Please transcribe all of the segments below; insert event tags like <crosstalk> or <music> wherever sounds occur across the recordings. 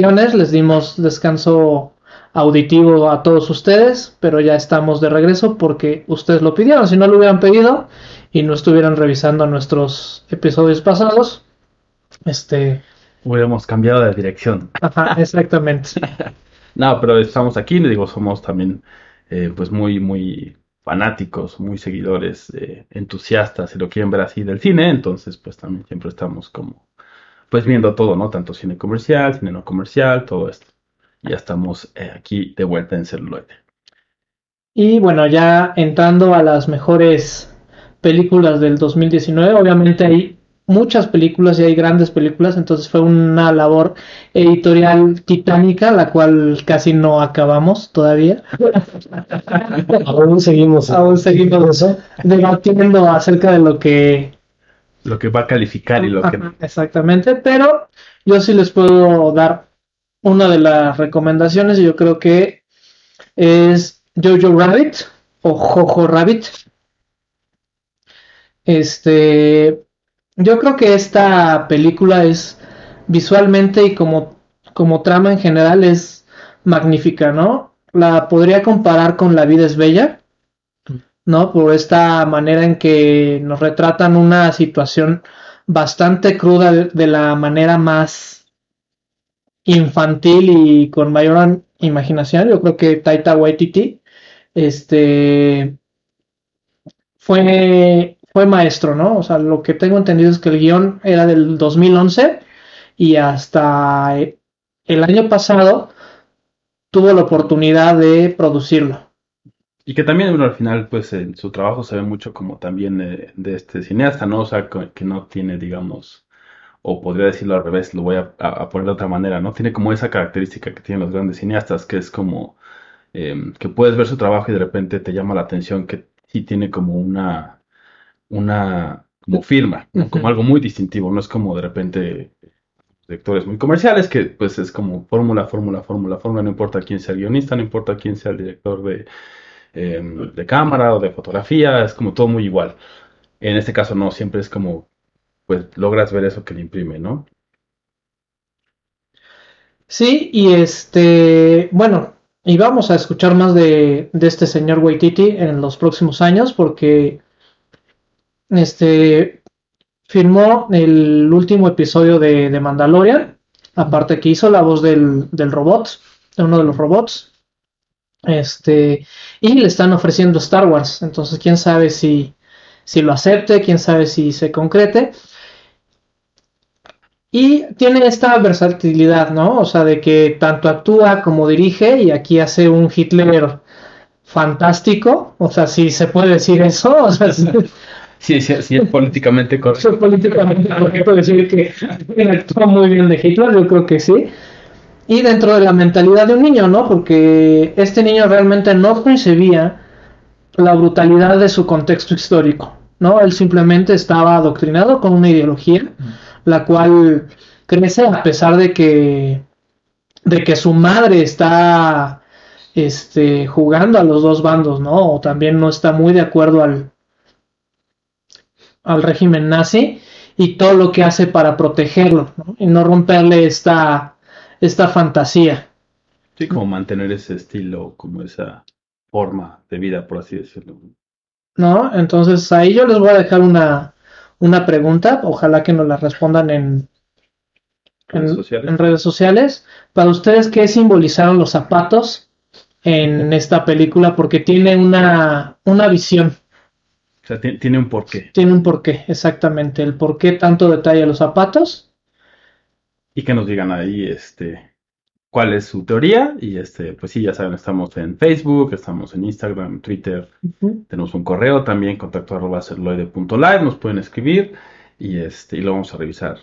les dimos descanso auditivo a todos ustedes, pero ya estamos de regreso porque ustedes lo pidieron. Si no lo hubieran pedido y no estuvieran revisando nuestros episodios pasados, este... Hubiéramos cambiado de dirección. Ajá, <laughs> exactamente. no, pero estamos aquí, le digo, somos también eh, pues muy, muy fanáticos, muy seguidores, eh, entusiastas, si lo quieren ver así, del cine, entonces pues también siempre estamos como pues viendo todo, ¿no? Tanto cine comercial, cine no comercial, todo esto. Ya estamos eh, aquí de vuelta en celuloide. Y bueno, ya entrando a las mejores películas del 2019, obviamente hay muchas películas y hay grandes películas, entonces fue una labor editorial titánica, la cual casi no acabamos todavía. <laughs> aún seguimos, aún seguimos eso. debatiendo acerca de lo que lo que va a calificar y lo que exactamente, pero yo sí les puedo dar una de las recomendaciones, y yo creo que es Jojo Rabbit o Jojo Rabbit. Este, yo creo que esta película es visualmente y como, como trama en general es magnífica, ¿no? La podría comparar con La vida es bella, ¿no? Por esta manera en que nos retratan una situación bastante cruda de la manera más infantil y con mayor imaginación. Yo creo que Taita Waititi este, fue, fue maestro, ¿no? O sea, lo que tengo entendido es que el guion era del 2011 y hasta el año pasado tuvo la oportunidad de producirlo. Y que también, bueno, al final, pues en su trabajo se ve mucho como también de, de este cineasta, ¿no? O sea, que no tiene, digamos, o podría decirlo al revés, lo voy a, poner de otra manera, ¿no? Tiene como esa característica que tienen los grandes cineastas, que es como em, que puedes ver su trabajo y de repente te llama la atención que sí tiene como una, una, como firma, como algo muy distintivo, no es como de repente directores muy comerciales que pues es como fórmula, fórmula, fórmula, fórmula, no importa quién sea el guionista, no importa quién sea el director de, em, de cámara o de fotografía, es como todo muy igual. En este caso no, siempre es como pues logras ver eso que le imprime, ¿no? Sí, y este, bueno, y vamos a escuchar más de, este señor Waititi en los próximos años porque este filmó el último episodio de, de Mandalorian, aparte que hizo la voz del, del robot, de uno de los robots, este, y le están ofreciendo Star Wars, entonces quién sabe si, si lo acepte, quién sabe si se concrete. Y tiene esta versatilidad, ¿no? O sea, de que tanto actúa como dirige y aquí hace un Hitler fantástico, o sea, si se puede decir eso, o sea, <laughs> sí, sí, sí, es políticamente <laughs> correcto. Es políticamente correcto decir que <laughs> actúa muy bien de Hitler, yo creo que sí. Y dentro de la mentalidad de un niño, ¿no? Porque este niño realmente no concebía la brutalidad de su contexto histórico, ¿no? Él simplemente estaba adoctrinado con una ideología la cual crece a pesar de que de que su madre está este jugando a los dos bandos, ¿no? O también no está muy de acuerdo al al régimen nazi y todo lo que hace para protegerlo ¿no? y no romperle esta esta fantasía. Sí, como mantener ese estilo, como esa forma de vida, por así decirlo. ¿No? Entonces ahí yo les voy a dejar una, una pregunta, ojalá que nos la respondan en, en, redes sociales. Para ustedes, ¿qué simbolizaron los zapatos en <laughs> esta película? Porque tiene una, una visión. O sea, tiene un porqué. Tiene un porqué, exactamente. El por qué tanto detalle los zapatos. Y que nos digan ahí, este, cuál es su teoría. Y este, pues sí, ya saben, estamos en Facebook, estamos en Instagram, Twitter, tenemos un correo también, contacto arroba live nos pueden escribir y este, y lo vamos a revisar.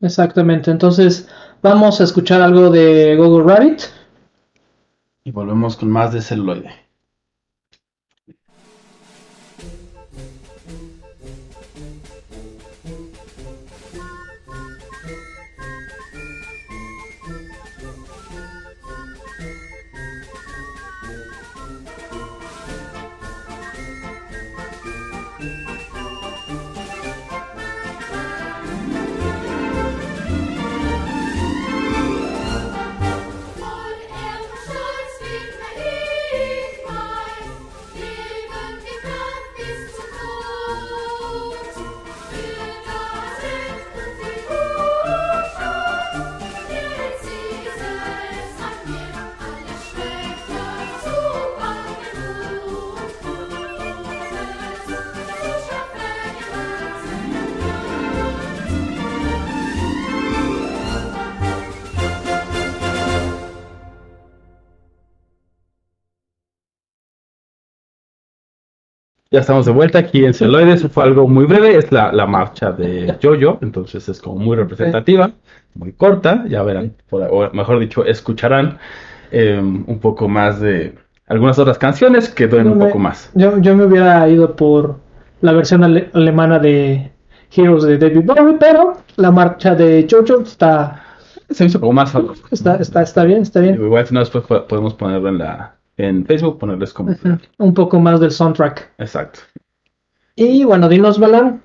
Exactamente, entonces vamos a escuchar algo de Google Rabbit. Y volvemos con más de celuloide. Ya estamos de vuelta aquí en Celoides. Fue algo muy breve. Es la, la marcha de Jojo. Entonces es como muy representativa, muy corta. Ya verán, por- o mejor dicho, escucharán eh, un poco más de algunas otras canciones que duelen un poco más. Yo, yo me hubiera ido por la versión ale- alemana de Heroes de David Bowie, pero la marcha de Jojo está, Se hizo como más está, está, está bien, está bien. Igual si no después po- podemos ponerlo en la en Facebook, ponerles como. Un poco más del soundtrack. Exacto. Y bueno, dinos, Balan,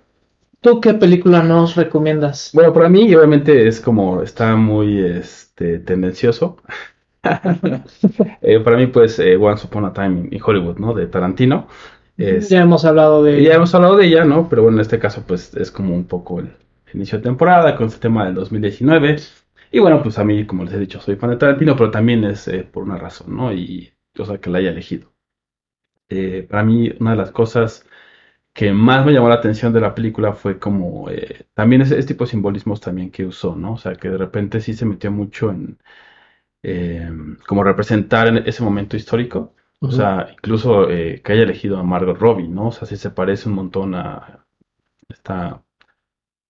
¿tú qué película nos recomiendas? Bueno, para mí obviamente es como, está muy este, tendencioso. <laughs> Eh, para mí, pues, eh, Once Upon a Time in Hollywood, ¿no? De Tarantino. Es- Ya hemos hablado de... ya hemos hablado de ella, ¿no? Pero bueno, en este caso, pues, es como un poco el inicio de temporada con este tema del 2019. Y bueno, pues a mí, como les he dicho, soy fan de Tarantino, pero también es eh, por una razón, ¿no? Y, o sea, que la haya elegido. Eh, para mí, una de las cosas que más me llamó la atención de la película fue como eh, también ese, ese tipo de simbolismos también que usó, ¿no? O sea, que de repente sí se metió mucho en eh, como representar en ese momento histórico. O sea, incluso eh, que haya elegido a Margot Robbie, ¿no? O sea, sí se parece un montón a esta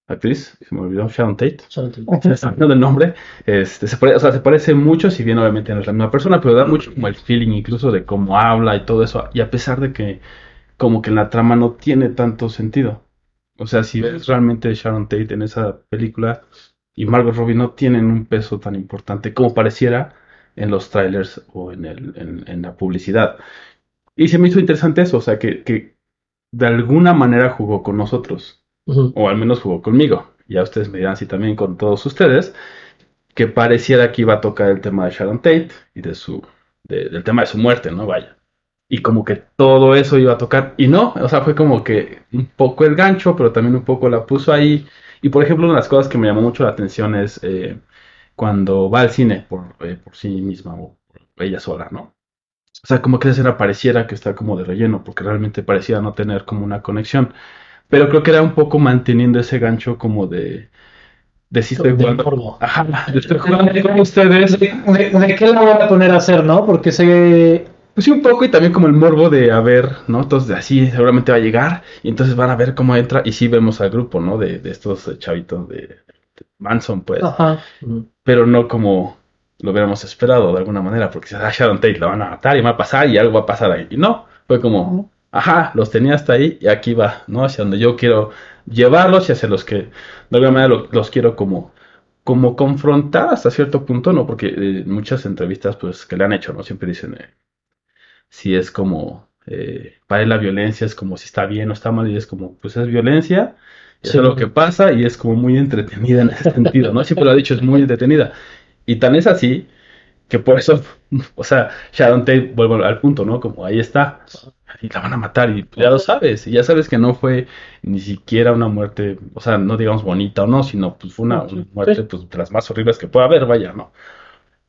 actriz, se me olvidó, Sharon Tate. No del nombre, este, se pare- o sea, se parece mucho, si bien obviamente no es la misma persona, pero da mucho como el feeling incluso de cómo habla y todo eso, y a pesar de que como que en la trama no tiene tanto sentido. O sea, si ves realmente Sharon Tate en esa película y Margot Robbie no tienen un peso tan importante como pareciera en los trailers o en, el, en, en la publicidad. Y se me hizo interesante eso, o sea, que, que de alguna manera jugó con nosotros O al menos jugó conmigo. Ya ustedes me dirán si también con todos ustedes, que pareciera que iba a tocar el tema de Sharon Tate y de su, de- del tema de su muerte, ¿no? Vaya. Y como que todo eso iba a tocar, y no, o sea, fue como que un poco el gancho, pero también un poco la puso ahí. Y por ejemplo, una de las cosas que me llamó mucho la atención es eh, cuando va al cine por, eh, por sí misma o ella sola, ¿no? O sea, como que esa escena pareciera que está como de relleno, porque realmente parecía no tener como una conexión. Pero creo que era un poco manteniendo ese gancho como de, de si estoy jugando. morbo. Ajá, yo estoy jugando con ustedes. ¿De, de- de qué la voy a poner a hacer, no? Porque sé... Pues sí, un poco, y también como el morbo de a ver, ¿no? Entonces, así seguramente va a llegar, y entonces van a ver cómo entra, y sí vemos al grupo, ¿no? De, de estos eh, chavitos de, de Manson, pues. Ajá. Pero no como lo hubiéramos esperado de alguna manera, porque si a Sharon Tate la van a matar y va a pasar y algo va a pasar ahí. Y no, fue como, ajá, los tenía hasta ahí y aquí va, ¿no? Hacia donde yo quiero llevarlos y hacia los que de alguna manera lo- los quiero como, como confrontar hasta cierto punto, ¿no? Porque eh, muchas entrevistas, pues, que le han hecho, ¿no? Siempre dicen, eh, si es como, eh, para él la violencia es como si está bien o está mal, y es como, pues es violencia, eso Sí. es lo que pasa, y es como muy entretenida en ese sentido, ¿no? Siempre lo ha dicho, es muy entretenida. Y tan es así que por eso, <laughs> o sea, Sharon Tate, vuelvo al punto, ¿no? Como ahí está, y la van a matar, y ya lo sabes, y ya sabes que no fue ni siquiera una muerte, o sea, no digamos bonita o no, sino pues fue una, una muerte pues, de las más horribles que pueda haber, vaya, ¿no?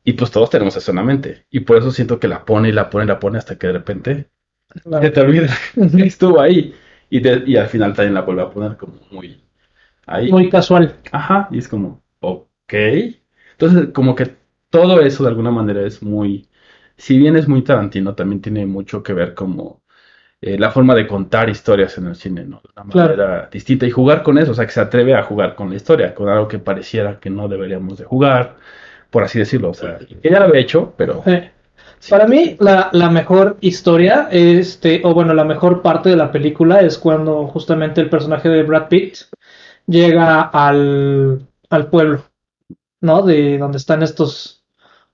Y pues todos tenemos eso en la mente, y por eso siento que la pone y la pone y la pone hasta que de repente se te olvida <laughs> que estuvo ahí, y, de- y al final también la vuelve a poner como muy ahí. Muy casual. Ajá, y es como, ok. Entonces, como que todo eso de alguna manera es muy, si bien es muy Tarantino, también tiene mucho que ver como eh, la forma de contar historias en el cine, ¿no? De una Claro. manera distinta y jugar con eso, o sea, que se atreve a jugar con la historia, con algo que pareciera que no deberíamos de jugar, por así decirlo, o sea, que ya lo había hecho, pero Eh, Para mí, la, la mejor historia, este, o bueno, la mejor parte de la película es cuando justamente el personaje de Brad Pitt llega al, al pueblo, ¿no? De donde están estos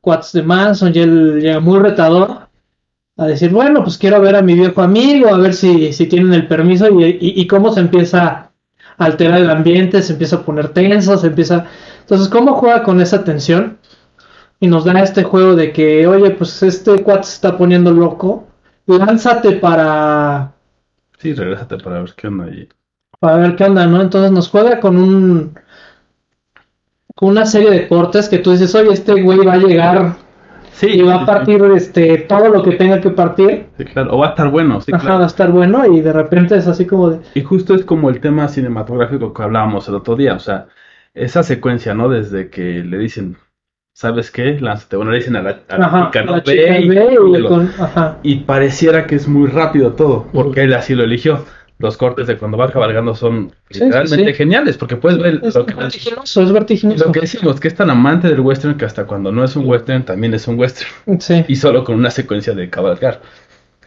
cuates de Manson y él llega muy retador a decir, bueno, pues quiero ver a mi viejo amigo, a ver si, si tienen el permiso y, y- y cómo se empieza a alterar el ambiente, se empieza a poner tenso, se empieza... Entonces, ¿cómo juega con esa tensión? y nos da este juego de que, oye, pues este cuate se está poniendo loco, lánzate para, sí, regrésate para ver qué onda y para ver qué onda, ¿no? Entonces nos juega con un con una serie de cortes que tú dices, oye, este güey va a llegar sí, y va a partir este todo lo que tenga que partir, sí, claro, o va a estar bueno, sí, ajá, va a estar bueno y de repente es así como de, Y justo es como el tema cinematográfico que hablábamos el otro día, o sea, esa secuencia, ¿no? Desde que le dicen, ¿sabes qué? Lánzate. Bueno, le dicen a la, a la Ajá, chica, ¿no? la Ve chica y ve y cógelo. con- ajá. Y pareciera que es muy rápido todo, porque él así lo eligió. Los cortes de cuando va cabalgando son Sí, literalmente sí. geniales, porque puedes ver Es lo que, vertiginoso, es vertiginoso. lo que decimos, que es tan amante del western que hasta cuando no es un western también es un western. Sí. Y solo con una secuencia de cabalgar.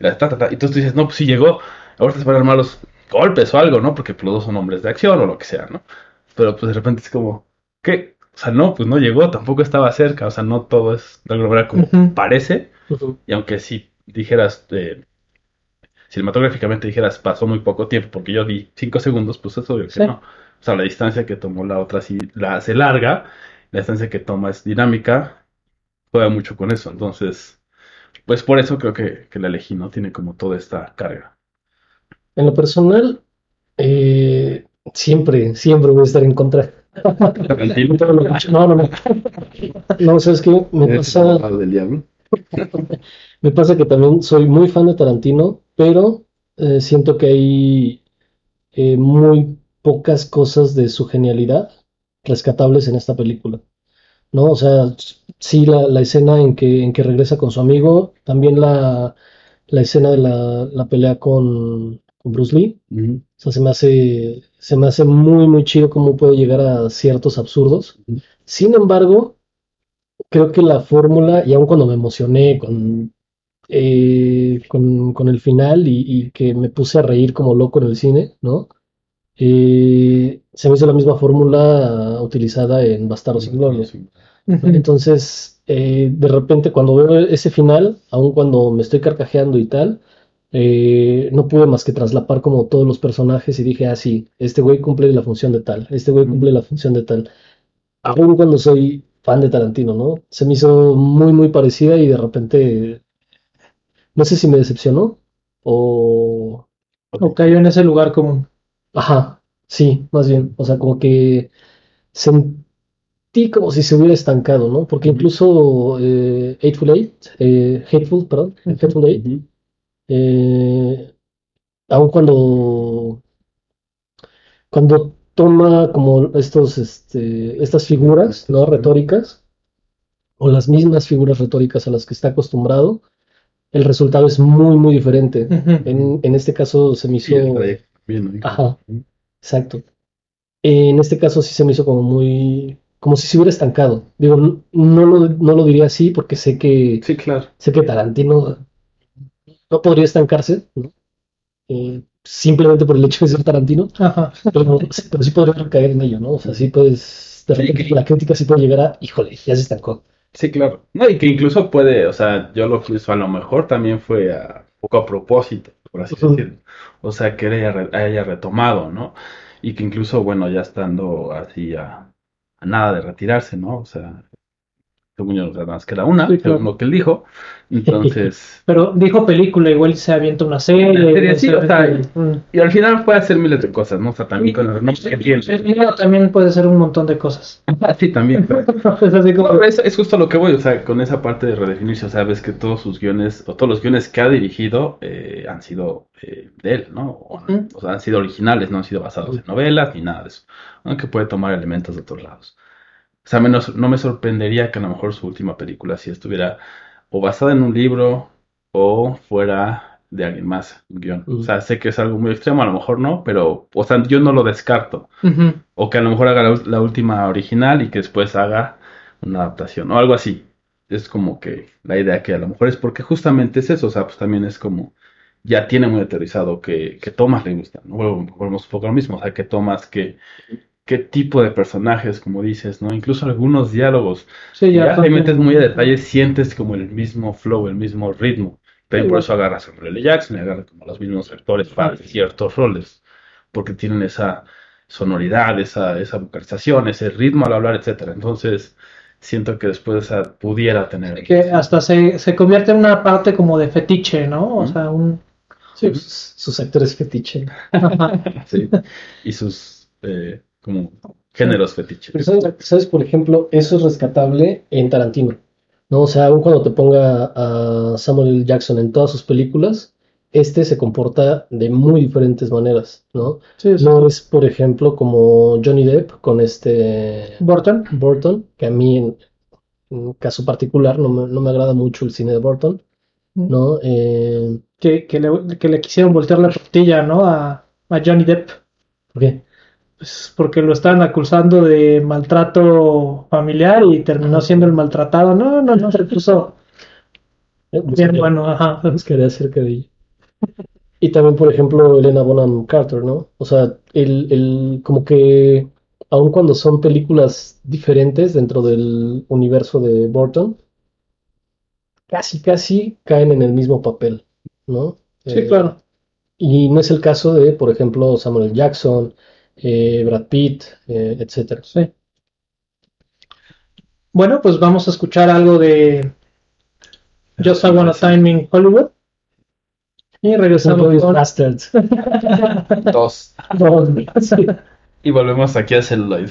La ta, ta, ta. Y entonces tú dices, no, pues sí llegó, ahorita se van a armar los golpes o algo, ¿no? Porque pues, los dos son hombres de acción o lo que sea, ¿no? Pero pues de repente es como, ¿qué? O sea, no, pues no llegó, tampoco estaba cerca, o sea, no todo es de alguna manera como parece. Y aunque si dijeras, eh, cinematográficamente dijeras, pasó muy poco tiempo, porque yo di cinco segundos, pues es obvio que Sí. no. O sea, la distancia que tomó la otra sí la hace larga, la distancia que toma es dinámica, juega mucho con eso. Entonces, pues por eso creo que, que la elegí, ¿no? Tiene como toda esta carga. En lo personal, eh, siempre, siempre voy a estar en contra. Tarantino. No, no, no. No, ¿sabes qué? Me pasa, del diablo? <laughs> me pasa que también soy muy fan de Tarantino, pero eh, siento que hay eh, muy pocas cosas de su genialidad rescatables en esta película. ¿No? O sea, sí, la, la escena en que, en que regresa con su amigo, también la, la escena de la, la pelea con, con Bruce Lee. O sea, se me hace, se me hace muy, muy chido cómo puede llegar a ciertos absurdos. Sin embargo, creo que la fórmula, y aun cuando me emocioné con, eh, con, con el final y, y que me puse a reír como loco en el cine, ¿no? Eh, se me hizo la misma fórmula utilizada en Bastardos sin Gloria. Entonces, eh, de repente cuando veo ese final, aun cuando me estoy carcajeando y tal, eh, no pude más que traslapar como todos los personajes y dije, ah, sí, este güey cumple la función de tal, este güey cumple la función de tal. Aun cuando soy fan de Tarantino, ¿no? Se me hizo muy, muy parecida y de repente, no sé si me decepcionó o... O cayó en ese lugar común. Ajá, sí, más bien, o sea, como que sentí como si se hubiera estancado, ¿no? Porque incluso eh, Hateful Eight, eh, Hateful, perdón, Hateful Eight, eh, aun cuando, cuando toma como estos, este, estas figuras, ¿no? Retóricas, o las mismas figuras retóricas a las que está acostumbrado, el resultado es muy, muy diferente. En, en este caso se me hizo... ¿no? Ajá, exacto. En este caso sí se me hizo como muy, como si se hubiera estancado. Digo, no, no lo, no lo diría así porque sé que, Sí, claro. sé que Tarantino no podría estancarse, ¿no? Eh, simplemente por el hecho de ser Tarantino, Ajá. pero, pero sí podría recaer en ello, ¿no? O sea, sí puedes, de Sí, repente que- la crítica sí puede llegar a, híjole, ya se estancó. Sí, claro. No, y que incluso puede, o sea, yo lo que hizo a lo mejor también fue a poco a propósito, por así decirlo. O sea, que haya, haya retomado, ¿no? Y que incluso, bueno, ya estando así a, a nada de retirarse, ¿no? O sea, según yo, nada más queda una, Sí, claro. según lo que él dijo. Entonces, <laughs> Pero dijo película, igual se avienta una serie. Una serie, sí, o sea, Mm. y al final puede hacer miles de cosas, ¿no? O sea, también con el renombre que tiene. El también puede ser un montón de cosas. Ah, sí, también. pero- <laughs> es así como. No, es, es justo lo que voy, o sea, con esa parte de redefinirse, o sea, ves que todos sus guiones, o todos los guiones que ha dirigido eh, han sido eh, de él, ¿no? O, o sea, han sido originales, no han sido basados en novelas ni nada de eso, aunque puede tomar elementos de otros lados. O sea, menos, no me sorprendería que a lo mejor su última película sí estuviera o basada en un libro o fuera de alguien más, un guion. O sea, sé que es algo muy extremo, a lo mejor no, pero, o sea, yo no lo descarto. O que a lo mejor haga la, la última original y que después haga una adaptación o algo así. Es como que la idea que a lo mejor es porque justamente es eso, o sea, pues también es como, ya tiene muy aterrizado que, que Thomas le gusta, ¿no? Volvemos un poco a lo mismo, o sea, que Thomas, que, qué tipo de personajes, como dices, ¿no? Incluso algunos diálogos, Sí, ya, te metes muy a detalle, sientes como el mismo flow, el mismo ritmo. También por eso agarras a L. Jackson y agarras como los mismos actores para ciertos roles, porque tienen esa sonoridad, esa, esa vocalización, ese ritmo al hablar, etcétera. Entonces, siento que después esa pudiera tener. Que hasta se, se convierte en una parte como de fetiche, ¿no? O sea, un. Sí, sus, sus actores fetiche. <laughs> Sí. <laughs> Y sus eh, como géneros fetiches. Pero ¿sabes, sabes, por ejemplo, eso es rescatable en Tarantino, ¿no? O sea, aun cuando te ponga a Samuel L. Jackson en todas sus películas, este se comporta de muy diferentes maneras, ¿no? Sí, sí. No es, por ejemplo, como Johnny Depp con este Burton. Burton, que a mí en, un caso particular, no me, no me agrada mucho el cine de Burton, ¿no? Eh, Que, que le, que le quisieron voltear la tortilla, ¿no? A, a Johnny Depp. ¿por qué? Pues porque lo estaban acusando de maltrato familiar y terminó siendo el maltratado. No, no, no, se puso Eh, bien bueno, ajá. buscaré acerca de ella. Y también, por ejemplo, Elena Bonham Carter, ¿no? O sea, el, el, como que, aun cuando son películas diferentes dentro del universo de Burton, casi, casi caen en el mismo papel, ¿no? Sí, Eh, claro. Y no es el caso de, por ejemplo, Samuel. Jackson, eh, Brad Pitt, eh, etcétera. Sí. Bueno, pues vamos a escuchar algo de Just I Wanna Time in Hollywood. Y regresamos con... Bastards. <laughs> Dos. Sí. Y volvemos aquí a Celluloid.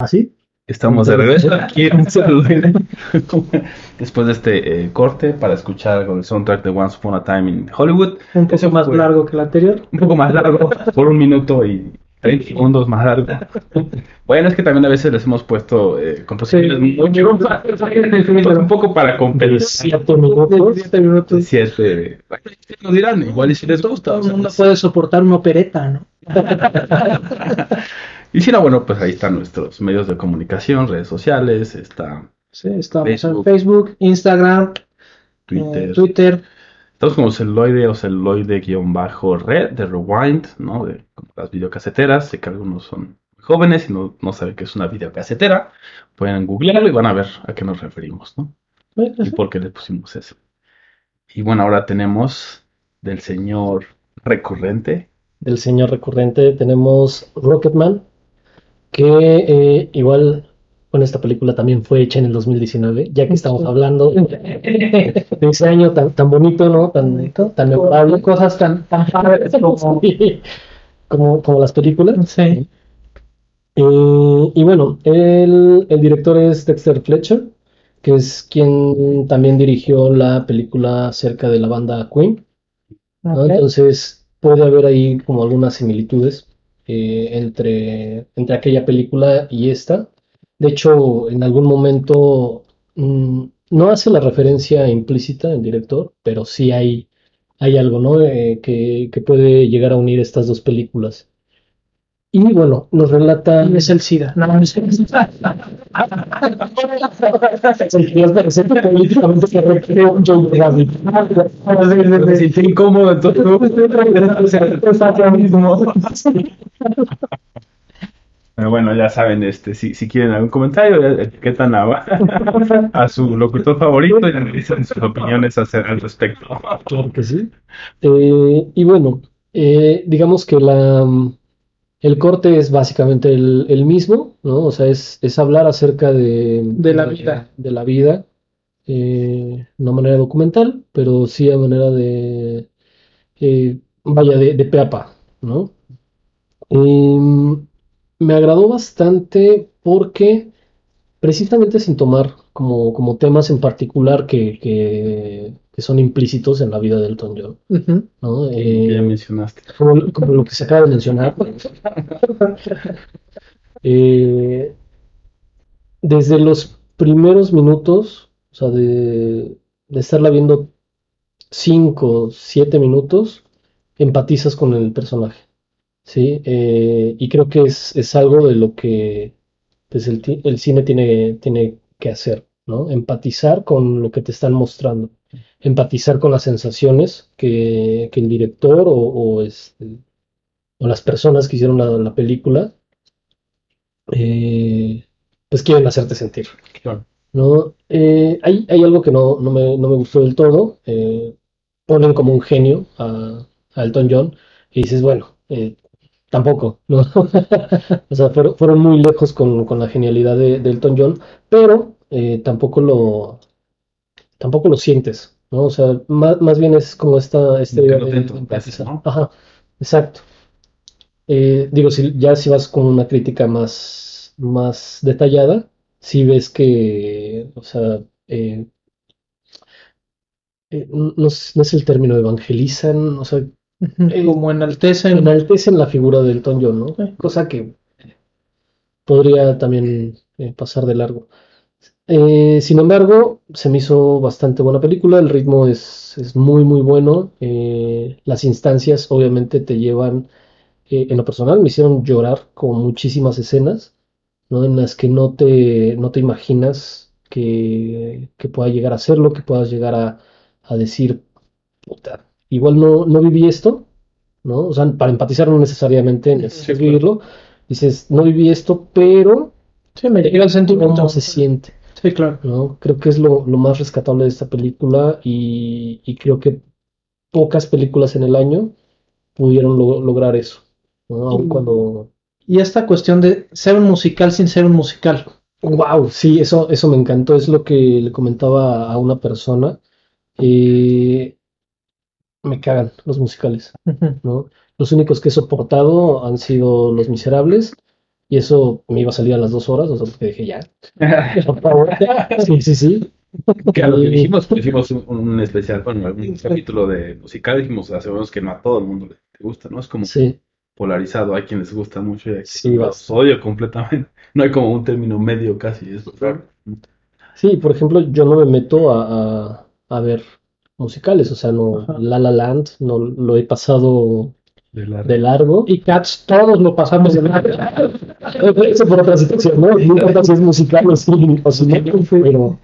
¿Así? Estamos de regreso aquí en. <laughs> Después de este eh, corte para escuchar algo del soundtrack de Once Upon a Time in Hollywood. Un poco Eso más fue largo que el anterior. Un poco más largo, <laughs> por un minuto y 30 segundos más largo. <laughs> Bueno, es que también a veces les hemos puesto eh, composiciones Sí. muy pues un poco para compensar. siete minutos. Siete minutos. Si es, eh, nos dirán, igual y si les gusta. Todo el mundo pues- puede soportar una opereta, ¿no? Y si no, bueno, pues ahí están nuestros medios de comunicación, redes sociales, está Sí, estamos Facebook. en Facebook, Instagram, Twitter. eh, Twitter. Estamos como celuloide o celuloide-red de Rewind, ¿no? De como las videocaseteras. Sé que algunos son jóvenes y no, no saben qué es una videocasetera. Pueden googlearlo y van a ver a qué nos referimos, ¿no? Y por qué le pusimos eso. Y bueno, ahora tenemos del señor recurrente. del señor recurrente tenemos Rocketman, que eh, igual, bueno, esta película también fue hecha en el 2019, ya que estamos hablando <laughs> de ese año tan, tan bonito, ¿no? Tan, tan memorable. Cosas tan, tan padres <laughs> como... Sí, como, como las películas. Sí. Y bueno, el, el director es Dexter Fletcher, que es quien también dirigió la película acerca de la banda Queen. Entonces, puede haber ahí como algunas similitudes eh, entre, entre aquella película y esta. De hecho, en algún momento mm, no hace la referencia implícita el director, pero sí hay, hay algo, ¿no? Eh, que, que puede llegar a unir estas dos películas. Y bueno, nos relata. Es el SIDA. No, no es el SIDA. Políticamente correcto, Joe Rabbit. Me sentí incómodo, entonces. Pero bueno, ya saben, este, si, si quieren algún comentario, etiquetan a, a su locutor favorito y analizan sus opiniones hacer- al respecto. Claro que sí. Eh, y bueno, eh, digamos que la, el corte es básicamente el, el mismo, ¿no? O sea, es, es hablar acerca de, De la vida. de la vida, eh, no manera documental, pero sí a manera de, eh, vaya, de, de pe a pa, ¿no? Em, me agradó bastante porque precisamente sin tomar como, como temas en particular que, que, que son implícitos en la vida del Elton John, Ujú. ¿no? Que ya Eh, mencionaste. como, como lo que se acaba de mencionar. Eh, desde los primeros minutos, o sea, de, de estarla viendo 5, 7 minutos, empatizas con el personaje, ¿sí? Eh, y creo que es, es algo de lo que pues, el, el cine tiene, tiene que hacer, ¿no? Empatizar con lo que te están mostrando, empatizar con las sensaciones que, que el director o, o, este, o las personas que hicieron la, la película, eh, pues quieren hacerte sentir. Claro. ¿no? Eh, hay, hay algo que no, no me, no me gustó del todo. eh, ponen como un genio a, a Elton John y dices, bueno, tampoco, ¿no? <laughs> O sea, fueron, fueron muy lejos con, con la genialidad de, de Elton John, pero eh, tampoco lo, tampoco lo sientes, ¿no? O sea, más, más bien es como esta, idea no. Ajá, exacto. Eh, digo, si, ya si vas con una crítica más, más detallada, si ves que, o sea, eh, eh, no, no es, no es el término evangelizan, o sea. Eh, Como enaltecen. enaltecen la figura del Elton John, ¿no? Cosa que podría también eh, pasar de largo. Eh, sin embargo, se me hizo bastante buena película, el ritmo es, es muy muy bueno, eh, las instancias obviamente te llevan, eh, en lo personal me hicieron llorar con muchísimas escenas, ¿no? En las que no te, no te imaginas que, que pueda llegar a serlo, que puedas llegar a, a decir, puta, igual no, no viví esto, ¿no? O sea, para empatizar no necesariamente necesitas claro. vivirlo, dices, no viví esto, pero Sí, me llega el sentimiento. cómo se siente. Sí, claro. ¿no? Creo que es lo, lo más rescatable de esta película y, y creo que pocas películas en el año pudieron lo- lograr eso, ¿no? Aun Mm. cuando... Y esta cuestión de ser un musical sin ser un musical. Wow, sí, eso, eso me encantó, es lo que le comentaba a una persona. Eh, me cagan los musicales. ¿no? Los únicos que he soportado han sido Los Miserables y eso me iba a salir a las dos horas, o sea, porque dije ya, <laughs> por favor. Sí, sí, sí. Que a lo que dijimos, hicimos un, un especial, bueno, algún capítulo de musical, dijimos, aseguramos que no a todo el mundo le, gusta, ¿no? Es como Sí, polarizado, hay quien les gusta mucho y hay Sí, quien los odia completamente. <laughs> No hay como un término medio casi, es raro. Sí, por ejemplo, yo no me meto a, a, a ver musicales, o sea, no, Ajá. La La Land no lo he pasado De la- de largo. Y Cats, todos lo pasamos de largo. Eso por otra situación, ¿no? No importa si es musical o si, o si no, pero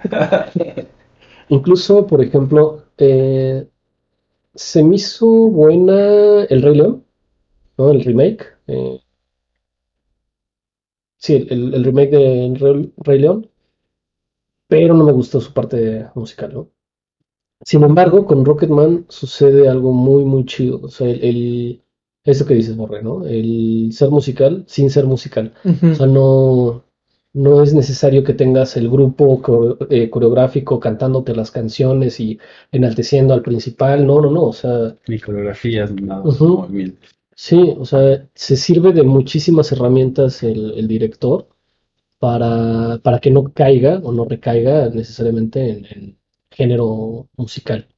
<laughs> incluso, por ejemplo, eh, se me hizo buena El Rey León, ¿no? El remake. eh, sí, el, el remake de El Rey, Rey León, pero no me gustó su parte musical, ¿no? Sin embargo, con Rocketman sucede algo muy, muy chido. O sea, el, el- eso que dices, Borre, ¿no? El ser musical sin ser musical. O sea, no, no es necesario que tengas el grupo eh, coreográfico cantándote las canciones y enalteciendo al principal. No, no, no. O sea, Ni coreografías, ni nada, Ujú. movimientos. sí, o sea, se sirve de muchísimas herramientas el, el director para, para que no caiga o no recaiga necesariamente en, en género musical,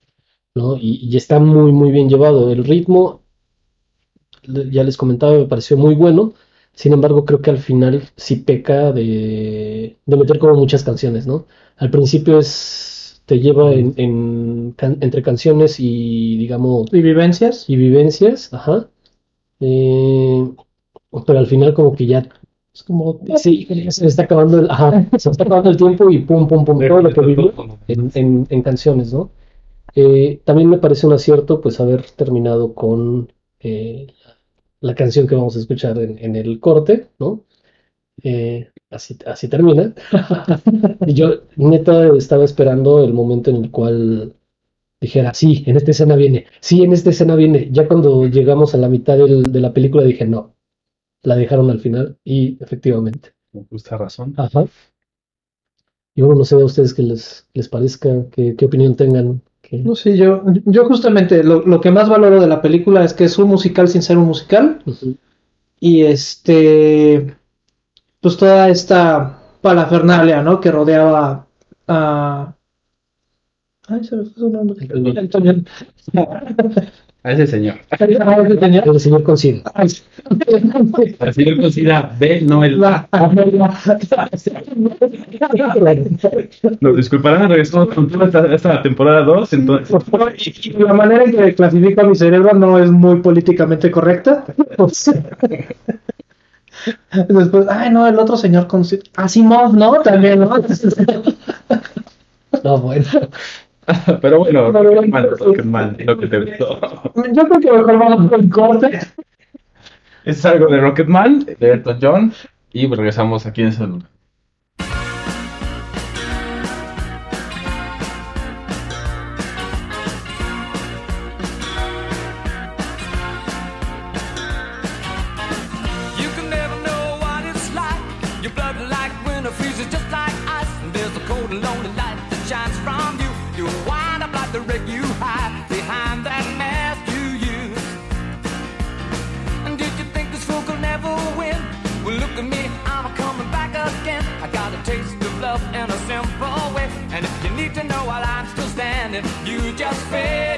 ¿no? Y, y está muy, muy bien llevado. El ritmo ya les comentaba, me pareció muy bueno. Sin embargo, creo que al final sí peca de, de meter como muchas canciones, ¿no? Al principio es, te lleva en, en can- entre canciones y, digamos, ¿Y vivencias? y vivencias, ajá. Eh, pero al final como que ya, Es como, sí, se está acabando el, ajá, se está acabando el tiempo y pum, pum, pum, todo lo que viví en, en- en canciones, ¿no? Eh, también me parece un acierto pues haber terminado con eh, la canción que vamos a escuchar en, en el corte, ¿no? Eh, así, así termina. Y <laughs> yo neta estaba esperando el momento en el cual dijera, sí, en esta escena viene, sí, en esta escena viene. Ya cuando llegamos a la mitad del- de la película dije, no, la dejaron al final y efectivamente. Con justa razón. Ajá. Y bueno, no sé a ustedes qué les, les parezca, qué, qué opinión tengan. No sé, yo, yo justamente lo, lo que más valoro de la película es que es un musical sin ser un musical. Y este, pues toda esta parafernalia, ¿no? Que rodeaba a... Ay, se me fue su nombre. El- El. A ese señor. <laughs> Ah, ese tenía- El señor consigue. Ay, <laughs> Al señor B, no el A. Nos disculparán, regresamos con toda esta, esta temporada 2. Entonces, Por favor, y- la manera en que clasifico a mi cerebro no es muy políticamente correcta. <laughs> Después, ay, no, el otro señor con Asimov, ¿no? También, ¿no? No, bueno. <laughs> pero bueno, No, no, mal, Rocketman, lo que te gustó. Yo creo que mejor vamos con el corte. Es algo de Rocketman, de Elton John. Y pues regresamos aquí en Salud. While I'm still standing, you just fade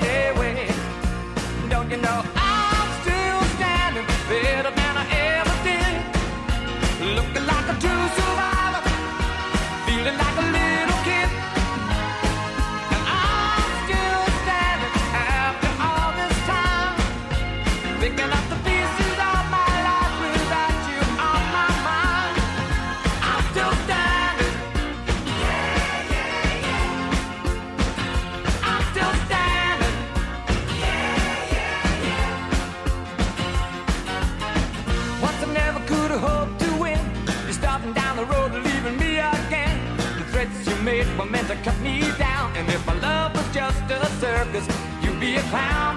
found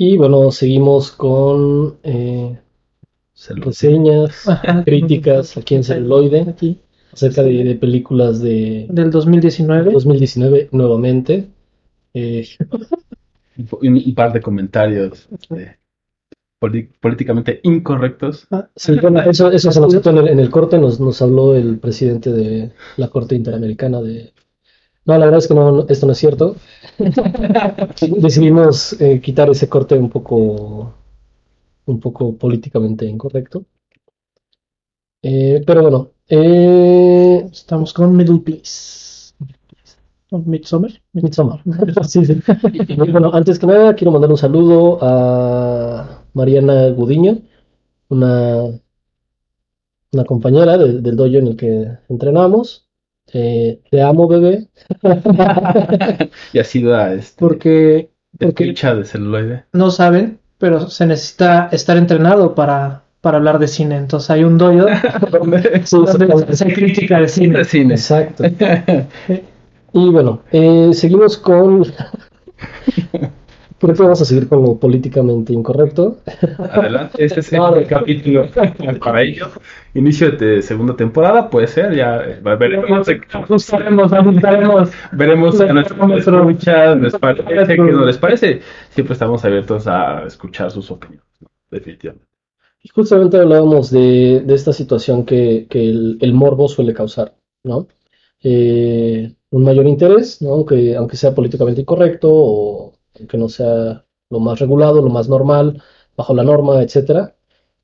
Y bueno, seguimos con eh, reseñas, críticas aquí en celuloide. Aquí. acerca de, de películas de Del 2019. 2019 nuevamente. Eh, <laughs> Un, un par de comentarios poli- políticamente incorrectos. Ah, sí, bueno, eso, eso se nos <laughs> citó en el, en el corte, nos, nos habló el presidente de la Corte Interamericana de... No, la verdad es que no, no, esto no es cierto. <laughs> Decidimos eh, quitar ese corte un poco, un poco políticamente incorrecto. Eh, pero bueno, eh, Estamos con Middle Place. ¿O Midsommar? Midsommar. <laughs> Sí, sí. Bueno, antes que nada, quiero mandar un saludo a Mariana Gudiño, una, una compañera de- del dojo en el que entrenamos. Eh, te amo, bebé. <laughs> Y ha sido a este, Porque, de porque de celuloide. no saben, pero se necesita estar entrenado para, para hablar de cine. Entonces hay un dojo Sí, <laughs> <laughs> donde se crítica de cine. De cine. Exacto. Y bueno, eh, seguimos con... Creo que vamos a seguir con lo políticamente incorrecto. Adelante, este es <laughs> No, el no. capítulo <laughs> para ello. Inicio de segunda temporada, puede ser, ya veremos, Ajustaremos, ajustaremos. veremos a Nuestro- escuchas, les parece, qué no les parece. Siempre estamos abiertos a escuchar sus opiniones, ¿no? definitivamente. Y justamente hablábamos de, de esta situación que, que el, el morbo suele causar, ¿no? Eh, un mayor interés, ¿no? Aunque, aunque sea políticamente incorrecto o aunque no sea lo más regulado, lo más normal, bajo la norma, etcétera.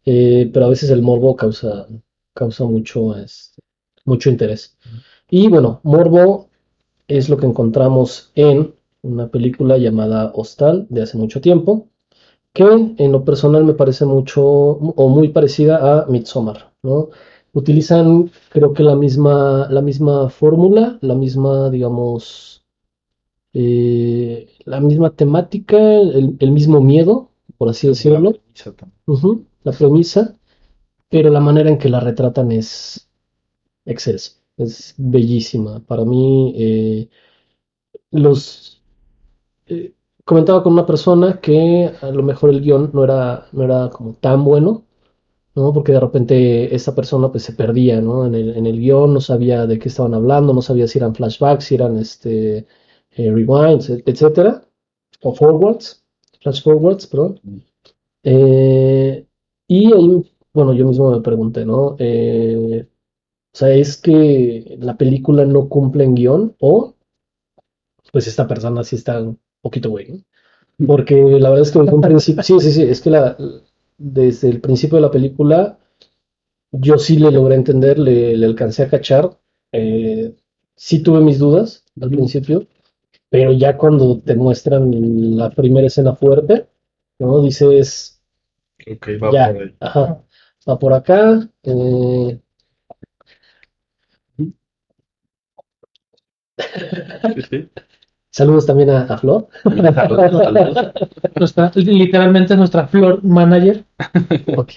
Eh, pero a veces el morbo causa, causa mucho, este, mucho interés. Y bueno, morbo es lo que encontramos en una película llamada Hostal de hace mucho tiempo que en lo personal me parece mucho o muy parecida a Midsommar, ¿no? Utilizan, creo que la misma, la misma fórmula, la misma, digamos, eh, la misma temática, el, el mismo miedo, por así decirlo, Ujú, la premisa, pero la manera en que la retratan es excelsa, es bellísima. Para mí, eh, los eh, comentaba con una persona que a lo mejor el guion no era, no era como tan bueno, ¿no? Porque de repente esta persona pues se perdía, ¿no? En el, en el guion, no sabía de qué estaban hablando, no sabía si eran flashbacks, si eran este, eh, rewinds, et- etcétera, o forwards, flash forwards, perdón. Eh, y ahí, bueno, yo mismo me pregunté, ¿no? Eh, o sea, ¿es que la película no cumple en guion o pues esta persona sí está un poquito güey, ¿no? Porque la verdad es que desde un principio, sí, sí, sí, es que la, desde el principio de la película yo sí le logré entender, le, le alcancé a cachar, eh, sí tuve mis dudas al principio, pero ya cuando te muestran la primera escena fuerte, ¿no? Dices, Ok, va ya, por ahí. ajá, va por acá, eh, Sí, sí. saludos también a, a Flor. Nuestra, literalmente nuestra floor manager. <laughs> Ok.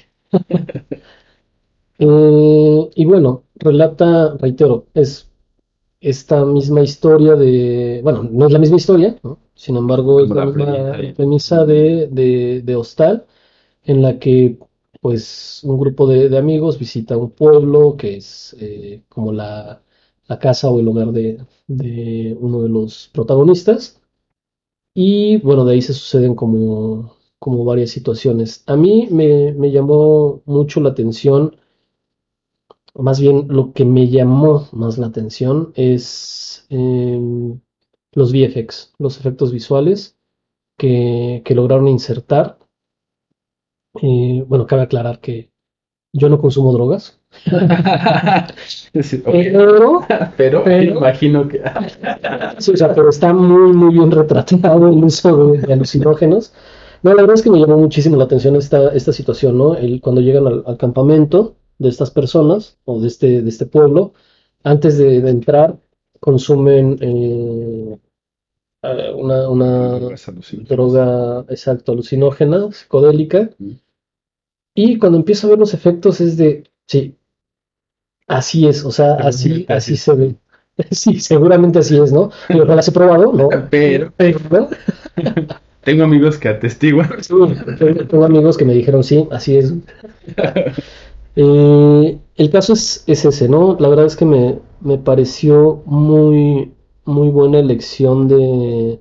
Eh, y bueno, relata, reitero, es esta misma historia de, bueno, no es la misma historia, ¿no? Sin embargo, es la la premisa de, de, de Hostal, en la que pues un grupo de, de amigos visita un pueblo que es eh, como la, la casa o el hogar de, de uno de los protagonistas. Y bueno, de ahí se suceden como, como varias situaciones. A mí me, me llamó mucho la atención, más bien lo que me llamó más la atención es em, los VFX, los efectos visuales que, que lograron insertar. Eh, bueno, cabe aclarar que yo no consumo drogas, <laughs> Sí, pero Pero pero- imagino que. Sí, o sea, pero está muy, muy bien retratado el uso de, de alucinógenos. No, la verdad es que me llamó muchísimo la atención esta, esta situación, ¿no? El, cuando llegan al, al campamento de estas personas o de este, de este pueblo, antes de, de entrar, consumen eh, una, una droga, exacto, alucinógena, psicodélica. Mm. Y cuando empiezo a ver los efectos es de, sí, así es, o sea, así, así se ve. <laughs> Sí, seguramente así es, ¿no? Las he probado, ¿no? <laughs> Pero Pero, <laughs> tengo amigos que atestiguan. sí, tengo amigos que me dijeron, sí, así es. Eh, el caso es, es ese, ¿no? La verdad es que me, me pareció muy, muy buena elección de,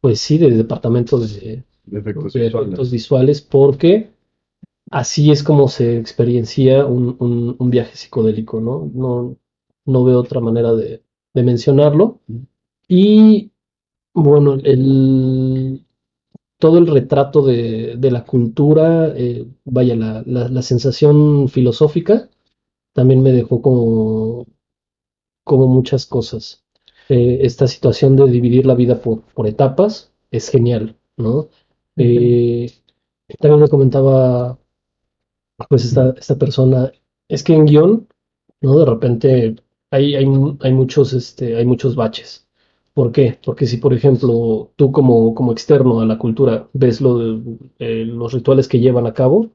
pues sí, de departamentos de, De efectos de visuales. efectos visuales, porque así es como se experiencia un, un- un viaje psicodélico, ¿no? No, no veo otra manera de, de mencionarlo. Y bueno, el, todo el retrato de, de la cultura, eh, vaya, la, la- la sensación filosófica también me dejó como, como muchas cosas. Eh, esta situación de dividir la vida por, por etapas es genial, ¿no? Eh, también me comentaba, pues, esta, esta persona, es que en guion, ¿no? De repente hay, hay, hay muchos, este, hay muchos baches. ¿Por qué? Porque si, por ejemplo, tú como, como externo a la cultura ves lo de- eh, los rituales que llevan a cabo,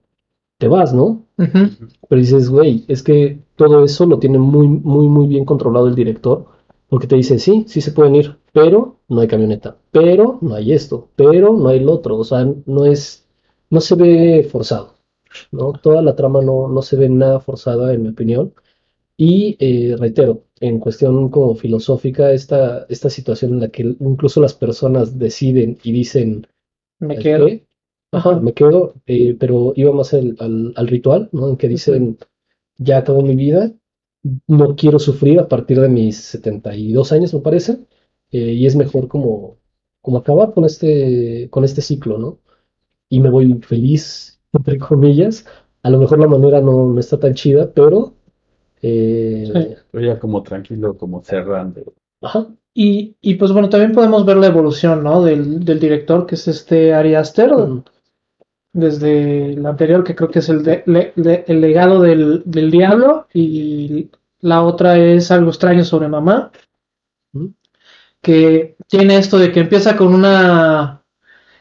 te vas, ¿no? Ujú. Pero dices, güey, es que todo eso lo tiene muy, muy, muy bien controlado el director, porque te dice, sí, sí se pueden ir, pero no hay camioneta, pero no hay esto, pero no hay lo otro, o sea, no es, no se ve forzado, ¿no? Toda la trama no, no se ve nada forzada, en mi opinión. Y eh, reitero, en cuestión como filosófica, esta, esta situación en la que incluso las personas deciden y dicen, Me ¿a quedo. Ajá, me quedo, eh, pero iba más al, al, al ritual, ¿no? En que dicen, ya acabó mi vida, no quiero sufrir a partir de mis 72 años, me parece, eh, y es mejor como, como acabar con este, con este ciclo, ¿no? Y me voy feliz, <laughs> entre comillas. A lo mejor la manera no, no está tan chida, pero... eh, Sí. Pero ya como tranquilo, como cerrando. Ajá, Y, y pues bueno, también podemos ver la evolución, ¿no? Del, del director, que es este Ari Aster, desde el anterior, que creo que es el, de- le- el legado del, del diablo, y la otra es algo extraño sobre mamá, que tiene esto de que empieza con una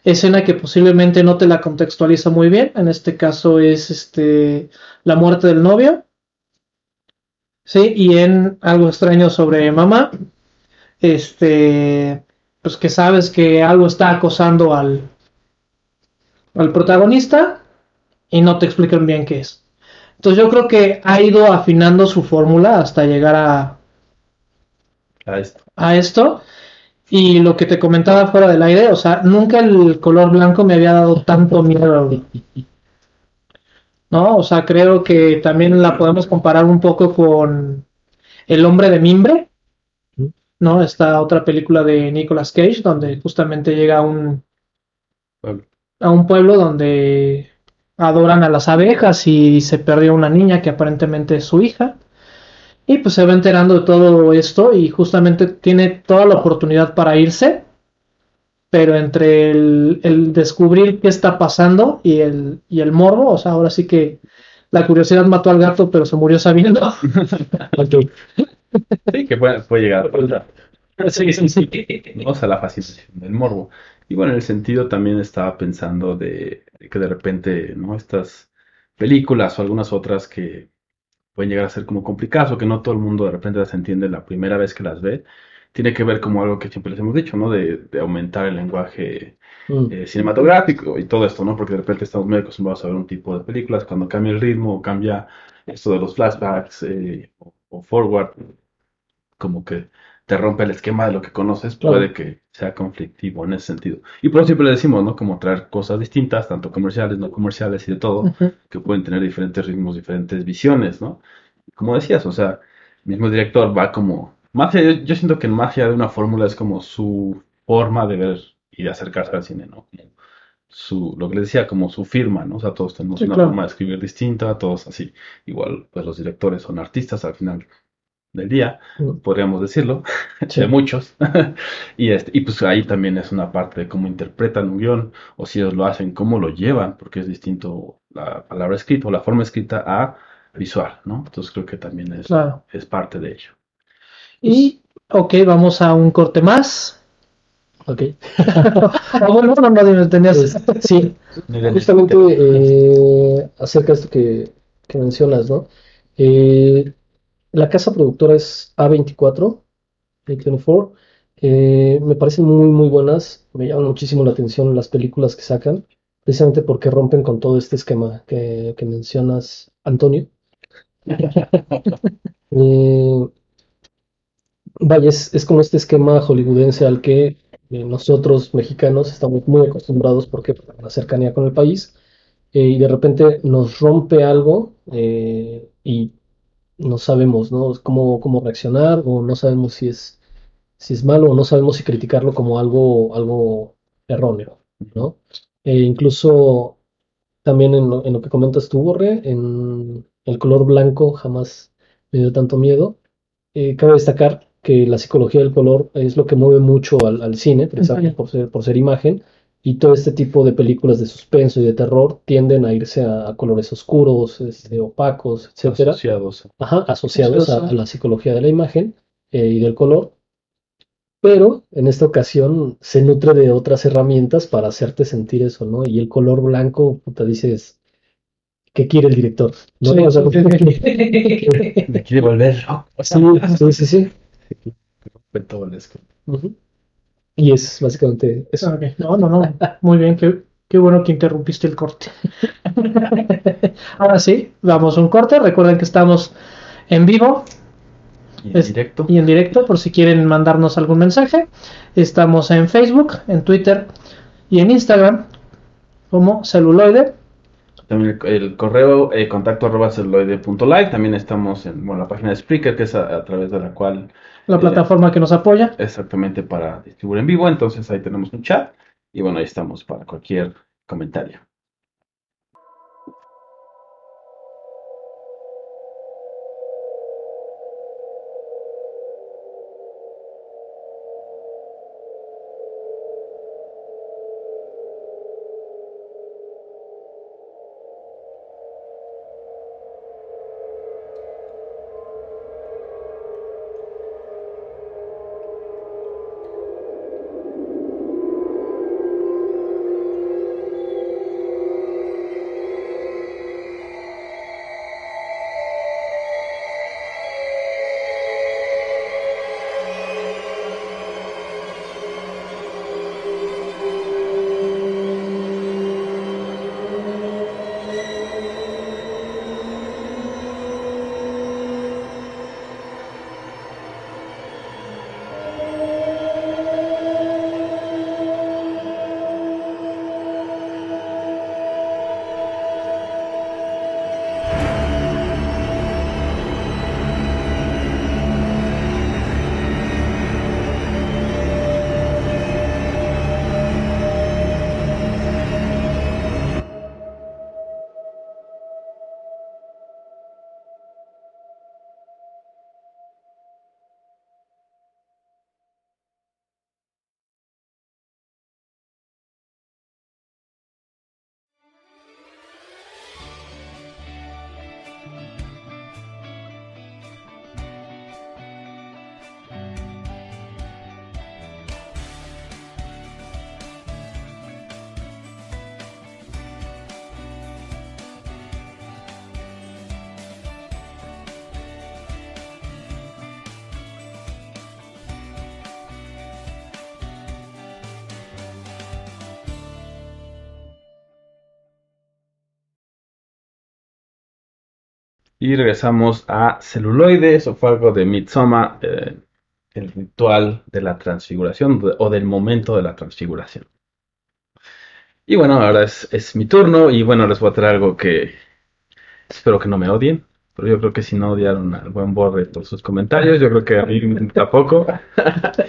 escena que posiblemente no te la contextualiza muy bien, en este caso es este la muerte del novio, sí, y en algo extraño sobre mamá, este, pues que sabes que algo está acosando al, al protagonista y no te explican bien qué es. Entonces yo creo que ha ido afinando su fórmula hasta llegar a, A esto. a esto. Y lo que te comentaba fuera del aire, o sea, nunca el color blanco me había dado tanto miedo. ¿No? O sea, creo que también la podemos comparar un poco con El hombre de mimbre, ¿no? Esta otra película de Nicolas Cage, donde justamente llega a un, Pueblo. a un pueblo donde adoran a las abejas y se perdió una niña que aparentemente es su hija. Y pues se va enterando de todo esto y justamente tiene toda la oportunidad para irse, pero entre el, el descubrir qué está pasando y el, y el morbo, o sea, ahora sí que la curiosidad mató al gato, pero se murió sabiendo. <laughs> Sí, que puede, puede llegar. Sí, sí, sí. ¿no? <laughs> O sea, la fascinación del morbo. Y bueno, en el sentido también estaba pensando de, de que de repente, ¿no? Estas películas o algunas otras que pueden llegar a ser como complicadas o que no todo el mundo de repente las entiende la primera vez que las ve, tiene que ver como algo que siempre les hemos dicho, ¿no? De, de aumentar el lenguaje Mm. eh, cinematográfico y todo esto, ¿no? Porque de repente estamos muy acostumbrados a ver un tipo de películas, cuando cambia el ritmo o cambia esto de los flashbacks eh, o, o forward, como que te rompe el esquema de lo que conoces, Claro. puede que sea conflictivo en ese sentido. Y por eso siempre le decimos, ¿no? Como traer cosas distintas, tanto comerciales, no comerciales y de todo, que pueden tener diferentes ritmos, diferentes visiones, ¿no? Como decías, o sea, el mismo director va como, allá- yo, yo siento que más allá de una fórmula es como su forma de ver y de acercarse al cine, ¿no? Como su, lo que les decía, como su firma, ¿no? O sea, todos tenemos Sí, una claro. forma de escribir distinta, todos así. Igual, pues los directores son artistas al final del día, Mm. podríamos decirlo, <laughs> Sí. de muchos. <laughs> y, este, y pues ahí también es una parte de cómo interpretan un guion, o si ellos lo hacen, cómo lo llevan, porque es distinto la palabra escrita o la forma escrita a visual, ¿no? Entonces creo que también es, Claro. es parte de ello. Y, ok, vamos a un corte más. Ok. <laughs> Ah, bueno, no, no, dime, tenías. Sí, justamente eh, acerca de esto que, que mencionas, ¿no? Eh, la casa productora es A24, A24. Eh, me parecen muy, muy buenas. Me llaman muchísimo la atención las películas que sacan, precisamente porque rompen con todo este esquema que, que mencionas, Antonio. <laughs> Eh, vaya, es, es como este esquema hollywoodense al que eh, nosotros mexicanos estamos muy acostumbrados porque por la cercanía con el país eh, y de repente nos rompe algo eh, y no sabemos, ¿no? cómo, cómo reaccionar o no sabemos si es, si es malo o no sabemos si criticarlo como algo, algo erróneo, ¿no? E incluso también en lo, en lo que comentas tú, Borre, en el color blanco jamás me dio tanto miedo. Cabe destacar que la psicología del color es lo que mueve mucho al, al cine, precisamente por ser, por ser imagen, y todo este tipo de películas de suspenso y de terror tienden a irse a, a colores oscuros, este, opacos, etcétera, Asociados. Ajá, asociados a, la psicología de la imagen eh, y del color, pero en esta ocasión se nutre de otras herramientas para hacerte sentir eso, ¿no? Y el color blanco, puta, dices, ¿qué quiere el director? ¿No? Sí, O sea. Me <laughs> quiere volver sí, sí, sí, sí. Beethovenesco. Ujú. Y es básicamente eso. Ok, No, no, no. Muy bien, qué, qué bueno que interrumpiste el corte. <laughs> Ahora sí, vamos a un corte. Recuerden que estamos en vivo Y en Es- directo. y en directo por si quieren mandarnos algún mensaje. Estamos en Facebook, en Twitter y en Instagram como celuloide. También el, el correo eh, contacto arroba celuloide.live. También estamos en bueno, la página de Spreaker, que es a, a través de la cual la Eh, plataforma que nos apoya. exactamente para distribuir en vivo. Entonces ahí tenemos un chat. Y bueno, ahí estamos para cualquier comentario. Y regresamos a celuloide. Eso fue algo de Midsommar, eh, el ritual de la transfiguración o del momento de la transfiguración. Y bueno, ahora es, es mi turno y bueno, les voy a traer algo que espero que no me odien. Pero yo creo que si no odiaron al buen Borre por sus comentarios, yo creo que a mí <laughs> tampoco.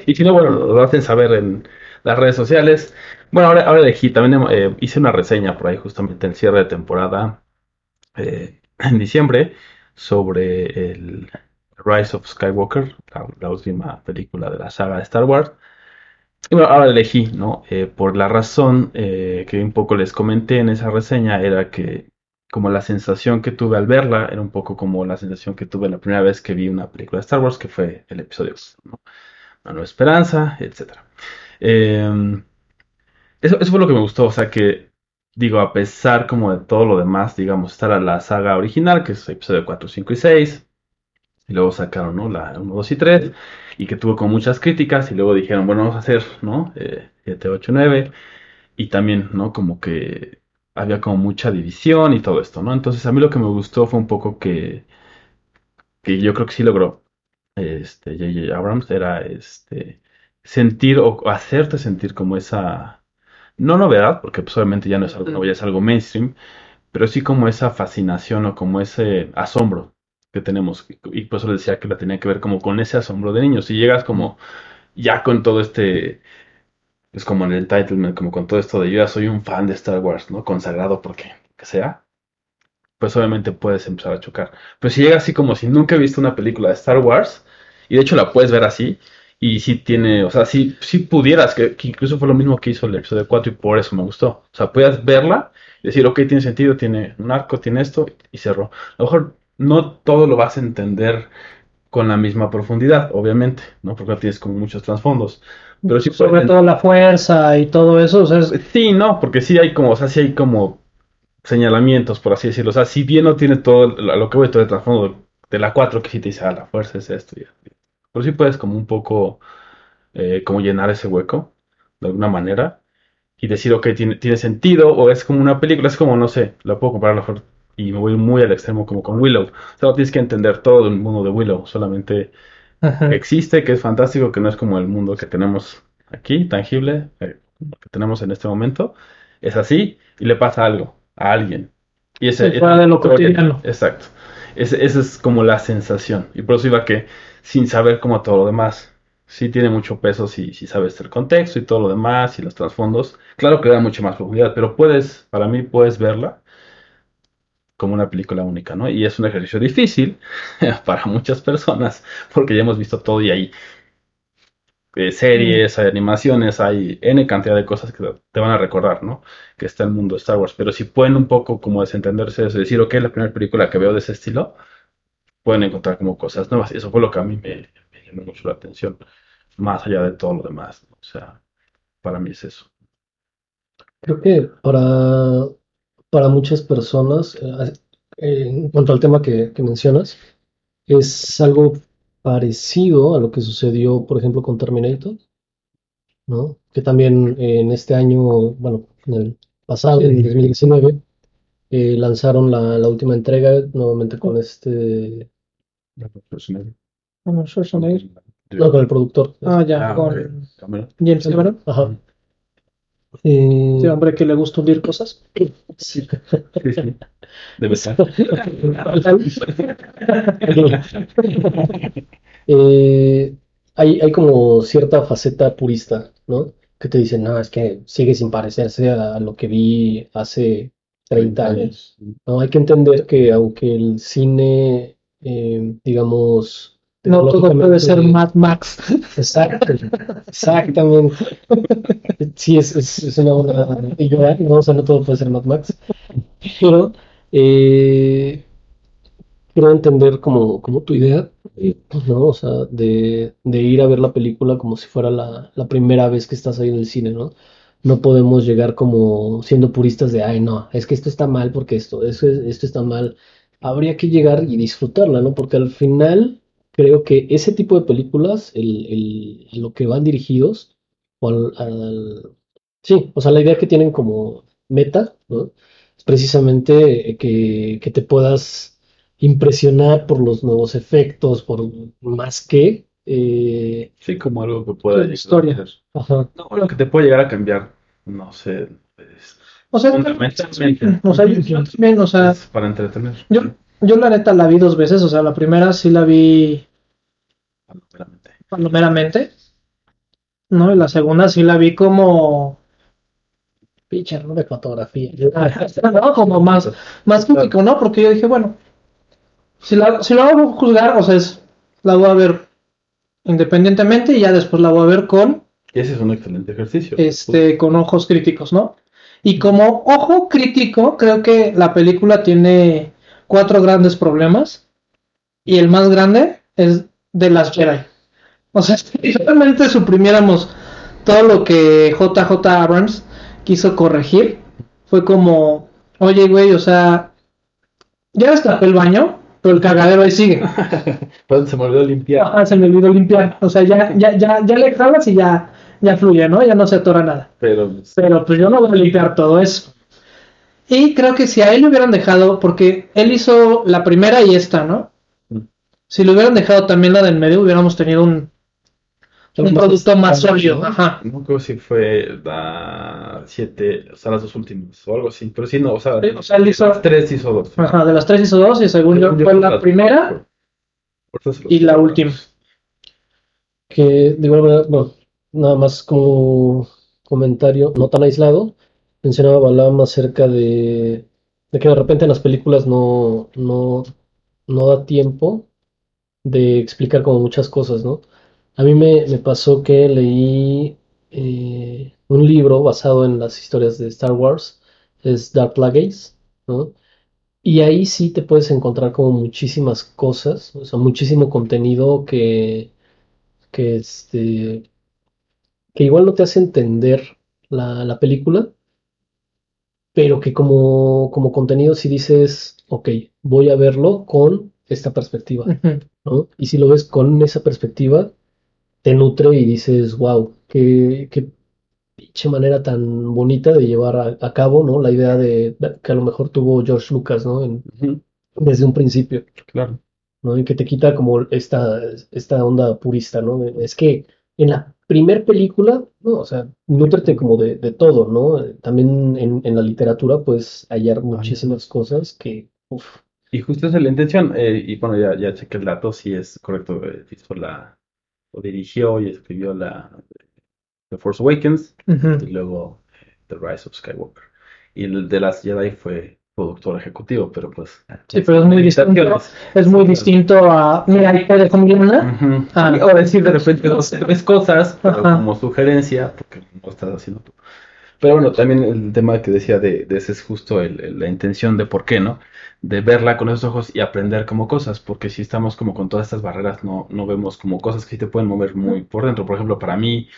Y si no, bueno, lo hacen saber en las redes sociales. Bueno, ahora, ahora elegí, también eh, hice una reseña por ahí justamente el cierre de temporada eh, en diciembre sobre el Rise of Skywalker, la, la última película de la saga de Star Wars. Y bueno, ahora elegí, ¿no? Eh, por la razón eh, que un poco les comenté en esa reseña era que como la sensación que tuve al verla era un poco como la sensación que tuve la primera vez que vi una película de Star Wars, que fue el episodio, ¿no? Nueva Esperanza, etcétera. Eh, eso, eso fue lo que me gustó, o sea que, digo, a pesar como de todo lo demás, digamos, estar a la saga original, que es episodio 4, 5 y 6, y luego sacaron, ¿no? La 1, 2 y 3, y que tuvo con muchas críticas, y luego dijeron, bueno, vamos a hacer, ¿no? Eh, 7, 8, 9, y también, ¿no? Como que había como mucha división y todo esto, ¿no? Entonces a mí lo que me gustó fue un poco que que yo creo que sí logró este J.J. Abrams era este sentir o hacerte sentir como esa no novedad, porque pues obviamente ya no es algo nuevo, ya es algo mainstream, pero sí como esa fascinación o como ese asombro que tenemos. Y por eso le decía que la tenía que ver como con ese asombro de niños. Si llegas como ya con todo este, es como en el entitlement, como con todo esto de yo ya soy un fan de Star Wars, ¿no? Consagrado porque, que sea, pues obviamente puedes empezar a chocar. Pero si llegas así como si nunca he visto una película de Star Wars, y de hecho la puedes ver así, y si tiene, o sea, si, si pudieras, que, que incluso fue lo mismo que hizo el episodio 4 y por eso me gustó. O sea, puedes verla y decir, ok, tiene sentido, tiene un arco, tiene esto, y cerró. A lo mejor no todo lo vas a entender con la misma profundidad, obviamente, ¿no? Porque tienes como muchos trasfondos. Pero sí Sobre todo la fuerza y todo eso, o sea, es- Sí, no, porque sí hay como, o sea, sí hay como señalamientos, por así decirlo. O sea, si bien no tiene todo, a lo que voy, todo el trasfondo de la 4, que sí te dice, ah, la fuerza es esto. y así. Pero sí puedes como un poco, eh, como llenar ese hueco, de alguna manera, y decir, ok, tiene, tiene sentido, o es como una película, es como, no sé, la puedo comparar a lo mejor, y me voy muy al extremo como con Willow. O sea, no tienes que entender todo el mundo de Willow, solamente ajá. existe, que es fantástico, que no es como el mundo que tenemos aquí, tangible, eh, que tenemos en este momento. Es así y le pasa algo a alguien. Y ese, fuera de lo cotidiano. Exacto. Esa es como la sensación. Y por eso iba que, sin saber como todo lo demás, sí tiene mucho peso si, si sabes el contexto y todo lo demás y los trasfondos. Claro que da mucha más profundidad, pero puedes, para mí, puedes verla como una película única, ¿no? Y es un ejercicio difícil <laughs> para muchas personas, porque ya hemos visto todo y hay eh, series, hay animaciones, hay N cantidad de cosas que te van a recordar, ¿no? Que está el mundo de Star Wars. Pero si pueden un poco como desentenderse de eso, decir, ok, la primera película que veo de ese estilo, pueden encontrar como cosas nuevas. Y eso fue lo que a mí me, me llamó mucho la atención, más allá de todo lo demás. O sea, para mí es eso. Creo que para, para muchas personas, eh, eh, en cuanto al tema que, que mencionas, es algo parecido a lo que sucedió, por ejemplo, con Terminator, ¿no? Que también eh, en este año, bueno, en el pasado, en el 2019, eh, lanzaron la, la última entrega nuevamente con este, Arnold Schwarzenegger. no, con el productor. Ah, ya, Ah, con. Cameron. James Cameron. Ajá. Eh, Ese hombre que le gusta hundir cosas. Sí, sí. Debe ser. <laughs> Eh, hay, hay como cierta faceta purista, ¿no? Que te dicen, no, es que sigue sin parecerse a lo que vi hace 30 años. No, hay que entender que aunque el cine, eh, digamos, No todo puede ser Mad Max. Exacto, exactamente. Sí, es, es, es una buena. Y yo, no, o sea, no todo puede ser Mad Max. Pero eh, quiero entender como, como tu idea, ¿no? O sea, de, de ir a ver la película como si fuera la, la primera vez que estás ahí en el cine, ¿no? No podemos llegar como siendo puristas de, ay, no, es que esto está mal porque esto, eso es- esto está mal. Habría que llegar y disfrutarla, ¿no? Porque al final creo que ese tipo de películas, el, el- a lo que van dirigidos, o al, al- sí, o sea, la idea que tienen como meta, ¿no? Es precisamente eh, que, que te puedas impresionar por los nuevos efectos, por más que, eh, Sí, como algo que pueda historia. ajá, No, lo que te puede llegar a cambiar, no sé, es, O sea, fundamentalmente <laughs> o sea, yo, yo también, o sea, es para entretener. yo, yo la neta la vi dos veces, o sea, la primera sí la vi Fundamentalmente. palomeramente, ¿no? Y la segunda sí la vi como pinche error de fotografía. <laughs> No, como más, más crítico, ¿no? Porque yo dije, bueno, si la, si la voy a juzgar, o sea, es, la voy a ver independientemente y ya después la voy a ver con ese es un excelente ejercicio. este, con ojos críticos, ¿no? Y como ojo crítico, creo que la película tiene cuatro grandes problemas. Y el más grande es de las Jedi. O sea, <laughs> si realmente suprimiéramos todo lo que JJ Abrams quiso corregir, fue como, oye, güey, o sea, ya destapé el baño, pero el cagadero ahí sigue. <laughs> Perdón, se me olvidó limpiar. Ajá, se me olvidó limpiar. O sea, ya, ya, ya, ya le jalas y ya, ya fluye, ¿no? Ya no se atora nada. Pero Pero pues yo no voy a limpiar todo eso. Y creo que si a él le hubieran dejado, porque él hizo la primera y esta, ¿no? Mm. Si lo hubieran dejado también la del medio, hubiéramos tenido un, un producto más sólido. Ajá. No creo si fue la 7, o sea, las dos últimas, o algo así. Pero sí, no, o sea, Sí, o sea, él hizo- las tres hizo dos. Ajá, de las tres hizo dos y según yo fue la primera Por y la última. Que de igual bueno, nada más como comentario, no tan aislado, mencionaba Balam acerca de, de que de repente en las películas no, no, no da tiempo de explicar como muchas cosas, ¿no? A mí me, me pasó que leí eh, un libro basado en las historias de Star Wars, es Dark Plagueis, ¿no? Y ahí sí te puedes encontrar como muchísimas cosas, o sea, muchísimo contenido que, que, este, que igual no te hace entender la, la película, pero que como, como contenido si dices, ok, voy a verlo con esta perspectiva. ¿no? Y si lo ves con esa perspectiva, te nutre y dices, wow, qué, qué pinche manera tan bonita de llevar a, a cabo, ¿no? La idea de que a lo mejor tuvo George Lucas, ¿no? En- desde un principio, claro. ¿no? Y que te quita como esta, esta onda purista, ¿no? Es que en la primer película, ¿no? O sea, nútrete como de, de todo, ¿no? También en, en la literatura puedes hallar muchísimas cosas que, uf, Y justo esa es la intención. eh, y bueno, ya, ya chequé el dato, si es correcto. eh, hizo la, o dirigió y escribió la The Force Awakens y luego eh, The Rise of Skywalker. Y el de las Jedi fue productor ejecutivo, pero pues. Sí, pero es muy distinto. Es muy distinto a. Mira, ahí te dejo mi. Ah. O decir de repente dos, tres cosas, pero como sugerencia, porque no estás haciendo tú. Pero bueno, también el tema que decía de, de ese es justo el- el- la intención de por qué, ¿no? De verla con esos ojos y aprender como cosas, porque si estamos como con todas estas barreras, no, no vemos como cosas que sí te pueden mover muy por dentro. Por ejemplo, para mí,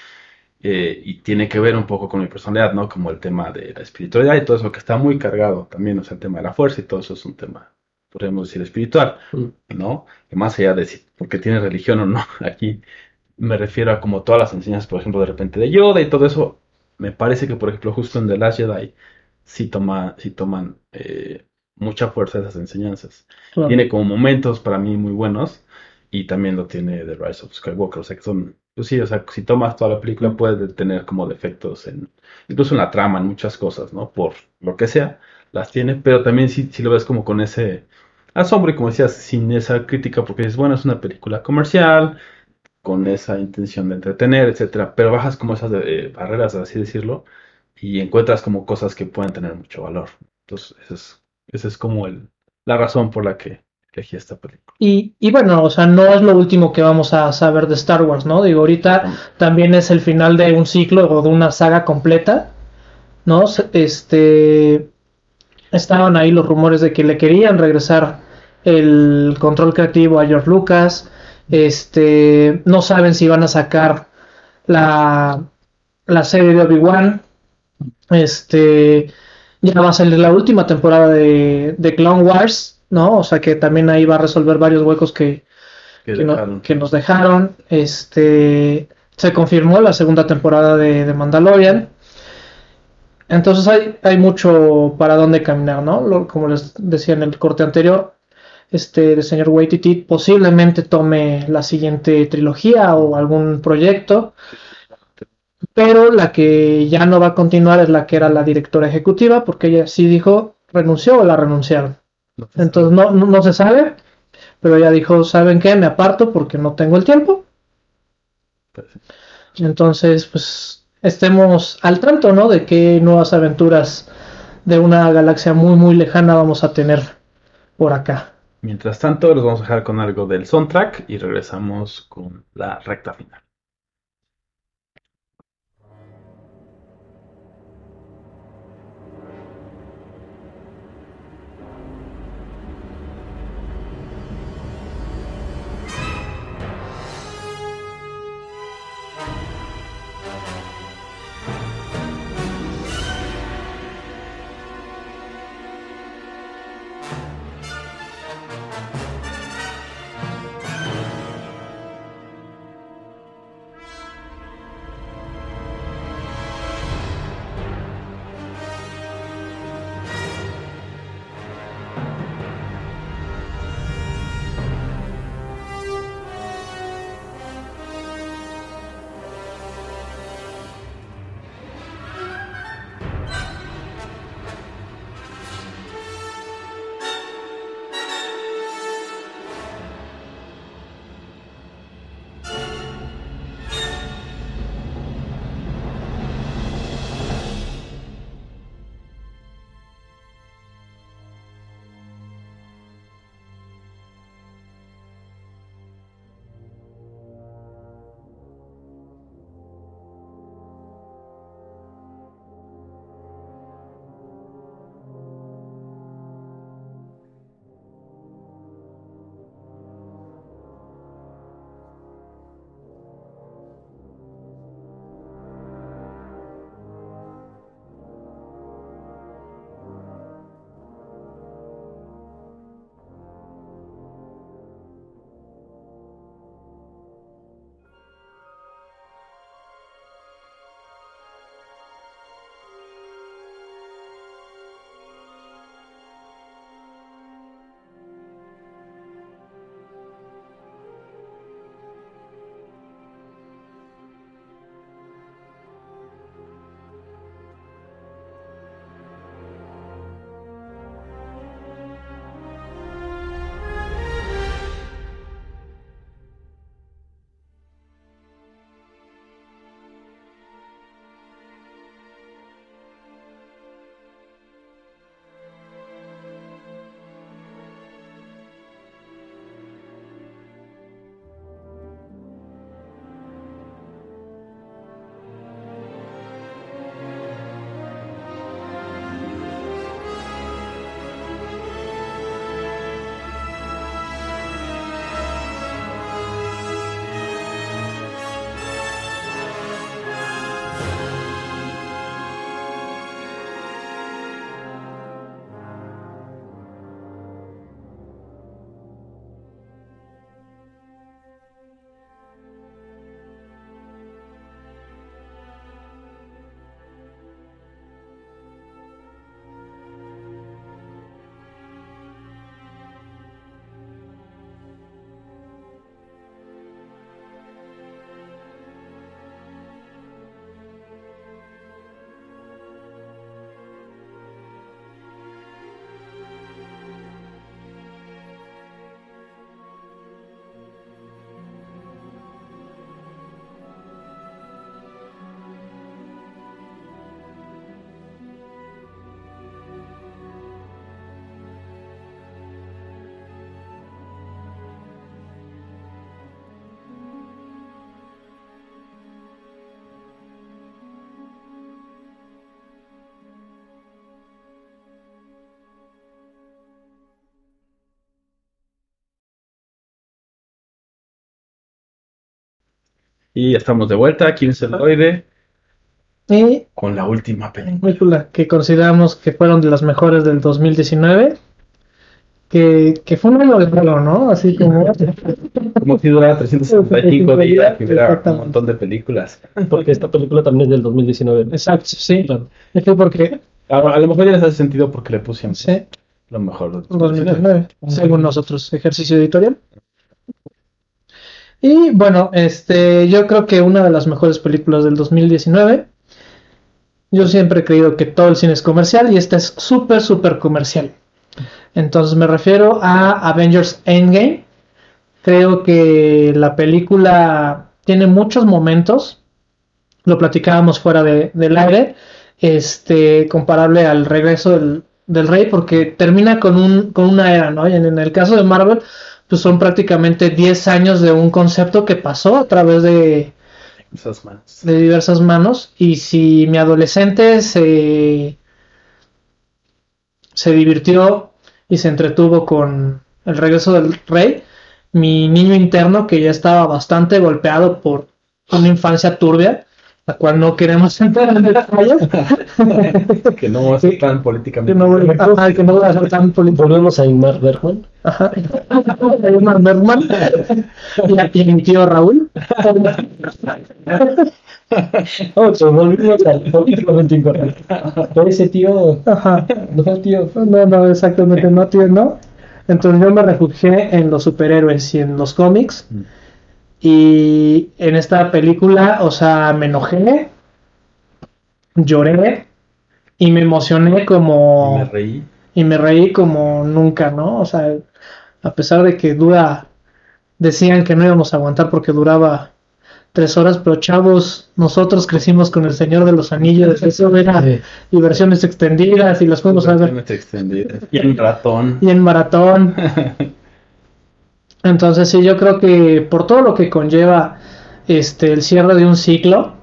eh, y tiene que ver un poco con mi personalidad, ¿no? Como el tema de la espiritualidad y todo eso que está muy cargado también, o sea, el tema de la fuerza y todo eso es un tema, podríamos decir, espiritual, Mm. ¿no? Más allá de si porque tiene religión o no, <laughs> aquí me refiero a como todas las enseñanzas, por ejemplo, de repente de Yoda y todo eso, me parece que, por ejemplo, justo en The Last Jedi sí, toma, sí toman eh, mucha fuerza esas enseñanzas. Claro. Tiene como momentos para mí muy buenos y también lo tiene The Rise of Skywalker, o sea que son, pues sí, o sea, si tomas toda la película puede tener como defectos en, incluso en la trama, en muchas cosas, ¿no? Por lo que sea, las tiene, pero también si, si lo ves como con ese asombro y como decías, sin esa crítica, porque dices, bueno, es una película comercial, con esa intención de entretener, etcétera, pero bajas como esas eh, barreras, así decirlo, y encuentras como cosas que pueden tener mucho valor. Entonces, esa es, es como el, la razón por la que elegí esta película. Y, y bueno, o sea, no es lo último que vamos a saber de Star Wars, ¿no? Digo, ahorita también es el final de un ciclo o de una saga completa, ¿no? Este, estaban ahí los rumores de que le querían regresar el control creativo a George Lucas, este, no saben si van a sacar la, la serie de Obi-Wan, este, ya va a salir la última temporada de, de Clone Wars, ¿no? O sea que también ahí va a resolver varios huecos que, Que que, no- dejaron. que nos dejaron. Este se confirmó la segunda temporada de, de Mandalorian. Entonces hay, hay mucho para dónde caminar, ¿no? Lo- como les decía en el corte anterior, este el señor Waititi posiblemente tome la siguiente trilogía o algún proyecto. Pero la que ya no va a continuar es la que era la directora ejecutiva, porque ella sí dijo renunció o la renunciaron. Entonces no, no, no se sabe, pero ella dijo, ¿saben qué? Me aparto porque no tengo el tiempo. Entonces, pues estemos al tanto, ¿no? De qué nuevas aventuras de una galaxia muy, muy lejana vamos a tener por acá. Mientras tanto, los vamos a dejar con algo del soundtrack y regresamos con la recta final. Y ya estamos de vuelta aquí en Celoide Y con la última película. película que consideramos que fueron de las mejores del 2019. Que, que fue un año de vuelo, ¿no? Así como. Como si durara 365 días y hubiera un montón de películas. Porque esta película también es del 2019. Exacto, sí. Claro. Es que porque. A, a lo mejor ya les hace sentido porque le pusimos Sí, lo mejor del 2019, según nosotros, ejercicio editorial. Y bueno, este, yo creo que una de las mejores películas del 2019. Yo siempre he creído que todo el cine es comercial y esta es súper, súper comercial. Entonces me refiero a Avengers Endgame. Creo que la película tiene muchos momentos. Lo platicábamos fuera de- del aire. Este, comparable al regreso del, del rey, porque termina con un, con una era, ¿no? Y en, en el caso de Marvel, pues son prácticamente 10 años de un concepto que pasó a través de, Esas manos. de diversas manos. Y si mi adolescente se, se divirtió y se entretuvo con el regreso del rey, mi niño interno, que ya estaba bastante golpeado por una infancia turbia, la cual no queremos entrar en detalles, <laughs> que no va a ser tan políticamente. que no ajá, que no voy a ser tan político. Volvemos a Ingmar Bergman. Ajá. <laughs> Ingmar Bergman y a, y a mi tío Raúl. Otro, volvimos al políticamente incorrecto. Pero ese tío, Ajá. no tío. No, no, exactamente, no, tío, no. Entonces yo me refugié en los superhéroes y en los cómics. Mm. Y en esta película, o sea, me enojé, lloré y me emocioné como... Me reí. y me reí como nunca, ¿no? O sea, a pesar de que dura, decían que no íbamos a aguantar porque duraba tres horas, pero chavos, nosotros crecimos con el Señor de los Anillos, <laughs> eso era Sí. y versiones extendidas y las fuimos a ver extendidas. Y en ratón. y en maratón. <laughs> Entonces sí, yo creo que por todo lo que conlleva este el cierre de un ciclo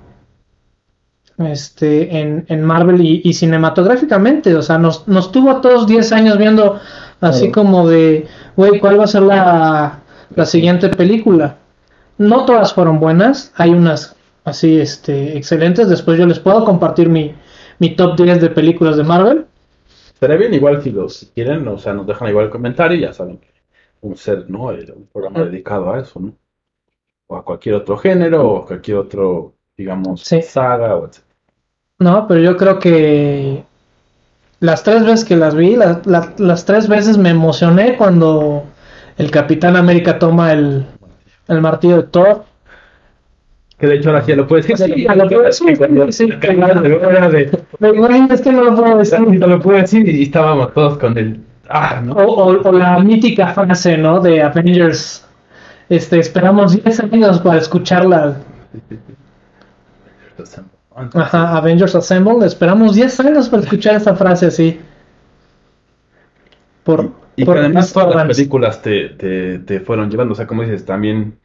este en, en Marvel y, y cinematográficamente, o sea, nos, nos tuvo a todos 10 años viendo así como de, güey, ¿cuál va a ser la, la siguiente película? No todas fueron buenas, hay unas así este excelentes, después yo les puedo compartir mi, mi top 10 de películas de Marvel. Estaría bien igual si los si quieren, o sea, nos dejan igual el comentario, ya saben que un ser, ¿no? El- Un programa dedicado a eso, ¿no? O a cualquier otro género, o a cualquier otro, digamos, Sí. saga, o etc. No, pero yo creo que las tres veces que las vi, la- la- las tres veces me emocioné cuando el Capitán América toma el, el martillo de Thor. Que de hecho ahora sí lo puedes decir. Sí, lo puedo decir, es que no lo puedo decir. no lo puedo decir y estábamos todos con el. Ah, ¿no? O, o- o la mítica frase, ¿no? De Avengers. Este, esperamos 10 años para escucharla. Ajá, Avengers Assemble. Esperamos 10 años para escuchar esa frase así. Por, Y por que además todas las películas te, te, te fueron llevando, o sea, como dices, también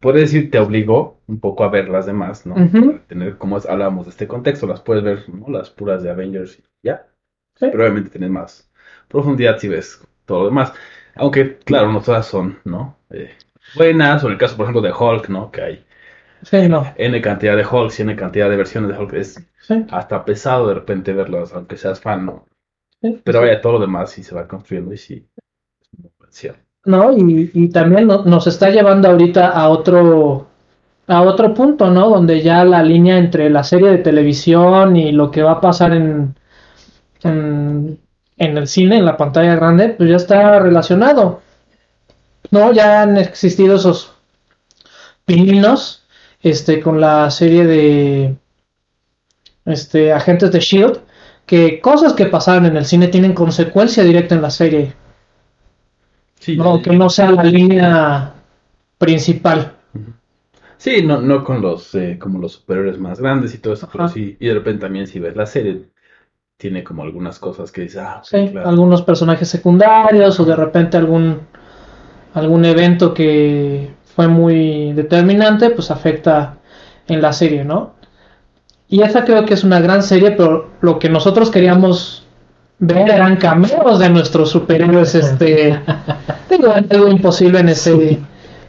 puedes decir te obligó un poco a ver las demás, ¿no? Para tener, como hablábamos de este contexto, las puedes ver, ¿no? Las puras de Avengers y ya. Sí. Pero obviamente tienes más profundidad si ves todo lo demás. Aunque, claro, no todas son, ¿no? Eh, buenas, o en el caso, por ejemplo, de Hulk, ¿no? Que hay Sí, no. N cantidad de Hulk y N cantidad de versiones de Hulk. Es Sí, hasta pesado de repente verlas, aunque seas fan, ¿no? sí, Pero vaya, todo lo demás sí se va construyendo y sí. es muy. No, y, y también no- nos está llevando ahorita a otro a otro punto, ¿no? Donde ya la línea entre la serie de televisión y lo que va a pasar en, en, en el cine, en la pantalla grande, pues ya está relacionado. No, ya han existido esos pininos este, con la serie de este, Agentes de Shield, que cosas que pasaron en el cine tienen consecuencia directa en la serie. Sí, No, ya- que no sea la línea principal. sí, no, no con los eh, como los superhéroes más grandes y todo eso, pero sí, y de repente también si ves la serie, tiene como algunas cosas que dices, ah, Sí, claro. algunos personajes secundarios o de repente algún algún evento que fue muy determinante, pues afecta en la serie, ¿no? Y esa creo que es una gran serie, pero lo que nosotros queríamos ver eran cameos de nuestros superhéroes, este, <laughs> digo, algo imposible en ese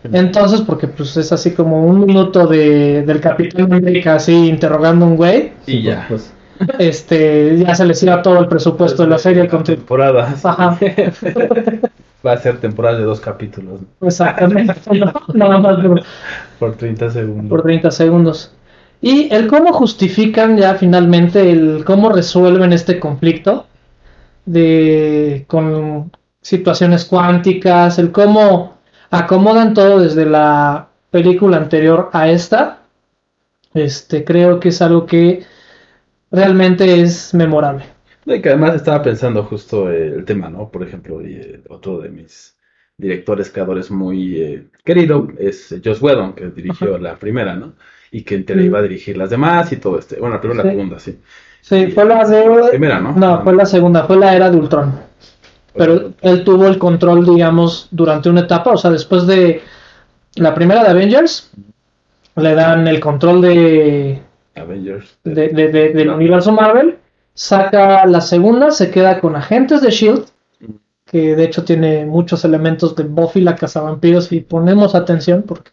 Entonces, porque pues es así como un minuto de, del Capitán América así interrogando a un güey, Y ya. Pues, este, ya se les iba todo el presupuesto de la serie con temporada. Ajá. <laughs> Va a ser temporada de dos capítulos. Exactamente, <laughs> no, nada más por, por 30 segundos. por 30 segundos. Y el cómo justifican ya finalmente el cómo resuelven este conflicto de con situaciones cuánticas, el cómo acomodan todo desde la película anterior a esta. Este, creo que es algo que realmente es memorable. Y que además estaba pensando justo eh, el tema, ¿no? Por ejemplo, y, eh, otro de mis directores, creadores muy eh, querido es Joss Whedon, que dirigió la primera, ¿no? Y que teoría iba a dirigir las demás y todo este. Bueno, la primera y la Sí. segunda, sí. Sí, fue la de... Primera, ¿no? No, fue la segunda, fue la era de Ultron. Pero él tuvo el control, digamos, durante una etapa, o sea, después de la primera de Avengers, le dan el control de, Avengers. de- de- de- del universo Marvel, saca la segunda, se queda con Agentes de Shield, E que de hecho tiene muchos elementos de Buffy la cazavampiros y ponemos atención porque,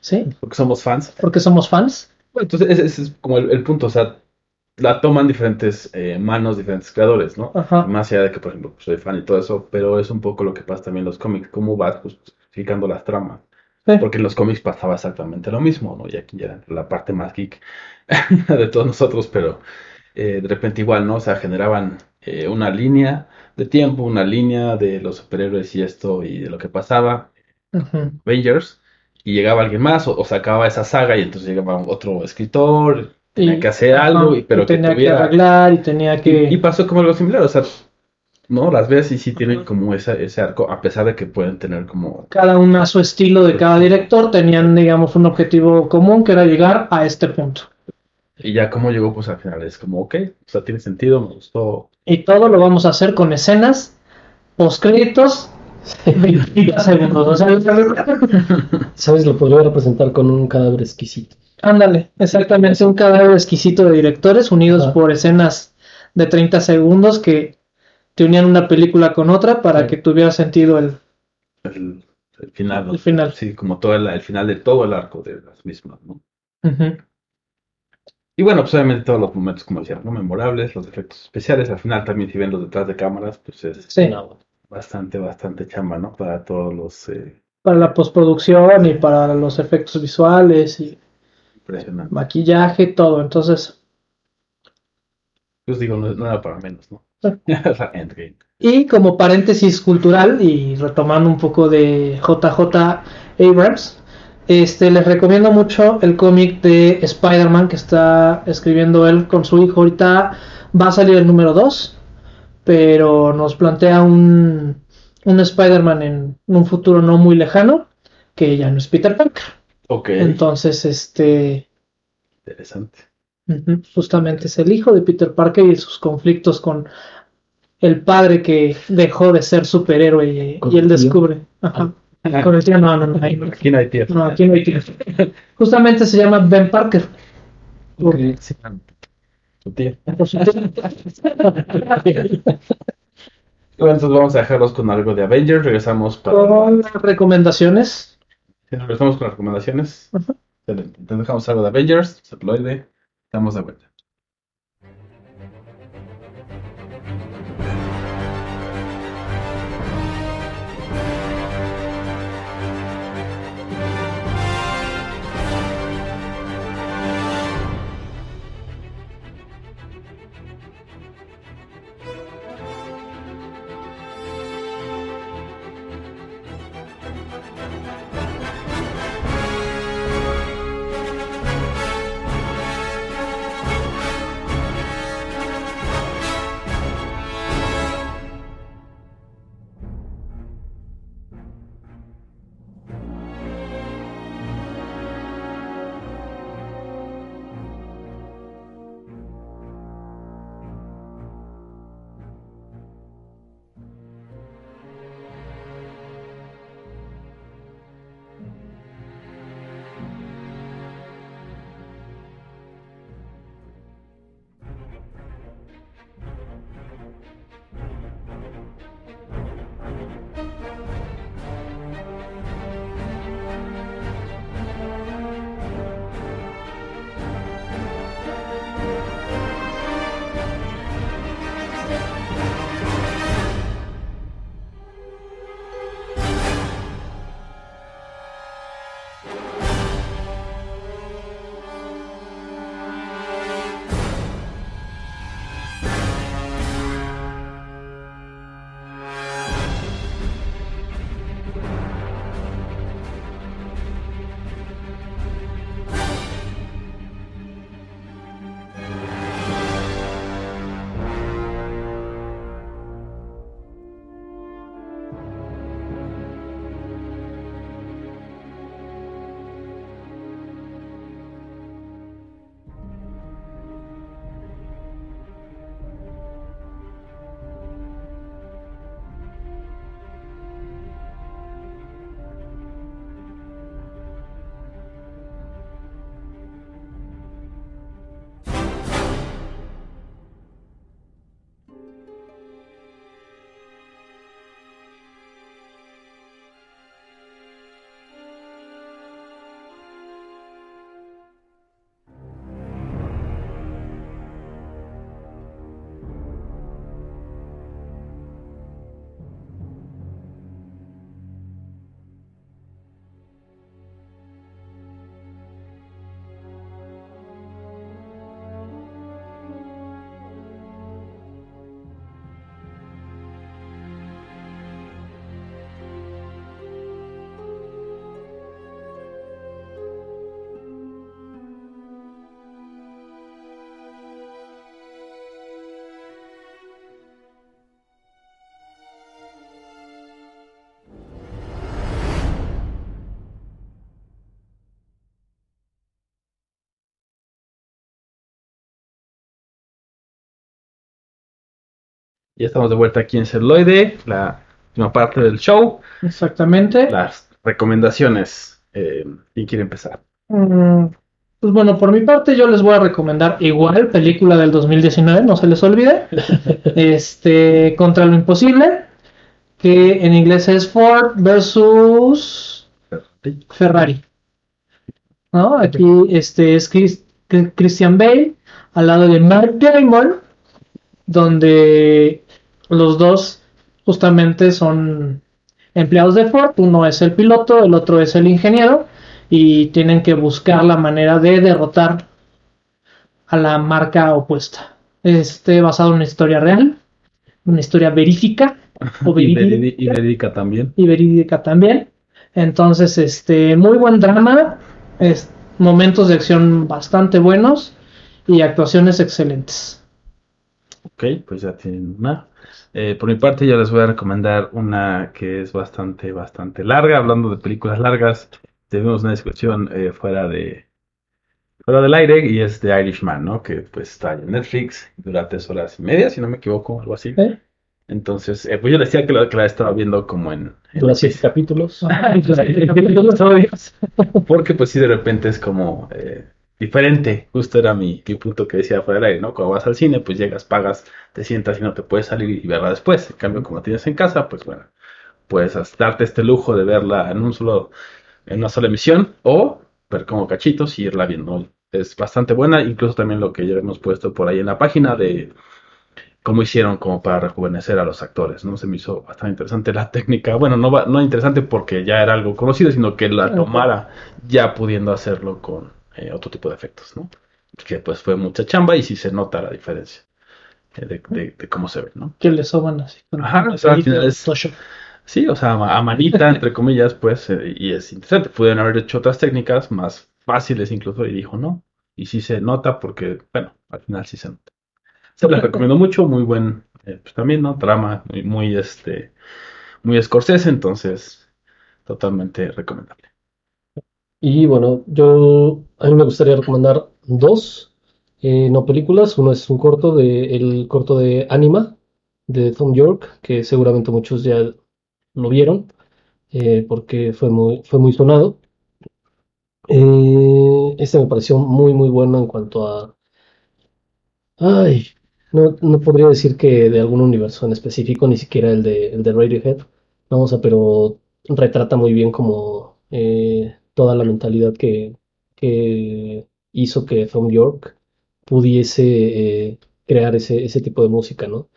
¿sí? Porque somos fans. Porque somos fans. Bueno, entonces ese, ese es como el, el punto, o sea, la toman diferentes eh, manos, diferentes creadores, ¿no? Ajá. Más allá de que, por ejemplo, soy fan y todo eso, pero es un poco lo que pasa también en los cómics, cómo vas justificando las tramas. Sí. Porque en los cómics pasaba exactamente lo mismo, ¿no? Y aquí ya la parte más geek <laughs> de todos nosotros, pero eh, de repente igual, ¿no? O sea, generaban eh, una línea de tiempo, una línea de los superhéroes y esto y de lo que pasaba, Ujú. Avengers, y llegaba alguien más o, o sacaba esa saga y entonces llegaba otro escritor, tenía que hacer algo, y, pero y que tenía que tuviera... arreglar y tenía que... Y, y pasó como algo similar, o sea, no, las ves y sí tienen como ese, ese arco, a pesar de que pueden tener como... cada uno a su estilo de cada director, tenían, digamos, un objetivo común que era llegar a este punto. Y ya como llegó, pues al final es como, ok, o sea, tiene sentido, me gustó. Y todo lo vamos a hacer con escenas, postcréditos, <laughs> 20 segundos. O sea, <laughs> ¿sabes? Lo podría representar con un cadáver exquisito. ándale, exactamente, un cadáver exquisito de directores unidos Ajá. por escenas de 30 segundos que te unían una película con otra para Sí. que tuviera sentido el... El, el final, ¿no? El final. Sí, como todo el, el final de todo el arco de las mismas, ¿no? Ujú. Y bueno, pues obviamente todos los momentos, como decía, ¿no? Memorables, los efectos especiales, al final también si ven los detrás de cámaras, pues es Sí, bastante, bastante chamba, ¿no? Para todos los... eh, para la postproducción y para los efectos visuales y impresionantes. maquillaje, todo. Entonces, Pues digo, no, no era para menos, ¿no? <laughs> Y como paréntesis cultural y retomando un poco de JJ Abrams, este, les recomiendo mucho el cómic de Spider-Man que está escribiendo él con su hijo. Ahorita va a salir el número 2, pero nos plantea un, un Spider-Man en un futuro no muy lejano, que ya no es Peter Parker. Ok, Entonces, este, interesante. Justamente es el hijo de Peter Parker y sus conflictos con el padre que dejó de ser superhéroe y, ¿Con y él descubre. Ajá. Con el tío, no, no, no, ahí no. Aquí no hay tiempo. No, aquí no hay tío. Justamente se llama Ben Parker. Ok. Su tío. por su tío. Bueno, entonces vamos a dejarlos con algo de Avengers. Regresamos para. Con recomendaciones. Regresamos con las recomendaciones. Ajá. Excelente. Entonces dejamos algo de Avengers, Celuloide. Estamos de vuelta. Ya estamos de vuelta aquí en Celoide, la última parte del show. Exactamente. Las recomendaciones. Eh, ¿Quién quiere empezar? Mm, Pues bueno, por mi parte yo les voy a recomendar igual película del 2019, no se les olvide. <laughs> este, Contra lo Imposible, que en inglés es Ford versus Ferrari. ¿No? Aquí este es Chris- Christian Bale al lado de Mark Damon, donde los dos justamente son empleados de Ford, uno es el piloto, el otro es el ingeniero y tienen que buscar la manera de derrotar a la marca opuesta. Este basado en una historia real, una historia verífica <laughs> o verídica y verídica también. y verídica también. Entonces, este, muy buen drama, es, momentos de acción bastante buenos y actuaciones excelentes. Ok, pues ya tienen una. Eh, por mi parte, yo les voy a recomendar una que es bastante, bastante larga. Hablando de películas largas, tuvimos una discusión eh, fuera de fuera del aire y es The Irishman, ¿no? Que pues está en Netflix, dura tres horas y media, si no me equivoco, algo así. ¿Eh? Entonces, eh, pues yo decía que la, que la estaba viendo como en, en Dura siete capítulos. <laughs> Porque pues sí, de repente es como eh, diferente. Justo era mi, mi punto que decía fuera del aire, ¿no? Cuando vas al cine, pues llegas, pagas, te sientas y no te puedes salir y verla después. En cambio, como la tienes en casa, pues bueno, puedes darte este lujo de verla en un solo, en una sola emisión o ver como cachitos y irla viendo. Es bastante buena, incluso también lo que ya hemos puesto por ahí en la página de cómo hicieron como para rejuvenecer a los actores, ¿no? Se me hizo bastante interesante la técnica. Bueno, no, va- no interesante porque ya era algo conocido, sino que la tomara ya pudiendo hacerlo con eh, otro tipo de efectos, ¿no? Que pues fue mucha chamba y sí se nota la diferencia eh, de, de- de cómo se ve, ¿no? que le soban así. con- Ajá, o sea, al final es- Photoshop. Sí, o sea, a manita, <laughs> entre comillas, pues, eh, y es interesante. Pudieron haber hecho otras técnicas más fáciles incluso y dijo no. Y sí se nota porque, bueno, al final sí se nota. Se les recomiendo mucho, muy buen, pues también, ¿no? Trama, muy, muy, este, muy Scorsese, entonces, totalmente recomendable. Y bueno, yo a mí me gustaría recomendar dos, eh, no películas. Uno es un corto de el corto de Anima de Tom York, que seguramente muchos ya lo vieron, eh, porque fue muy, fue muy sonado. Eh, este me pareció muy muy bueno en cuanto a, ay, no, no podría decir que de algún universo en específico, ni siquiera el de, el de Radiohead, vamos a, pero retrata muy bien como eh, toda la mentalidad que, que hizo que Tom York pudiese eh, crear ese, ese tipo de música, ¿no?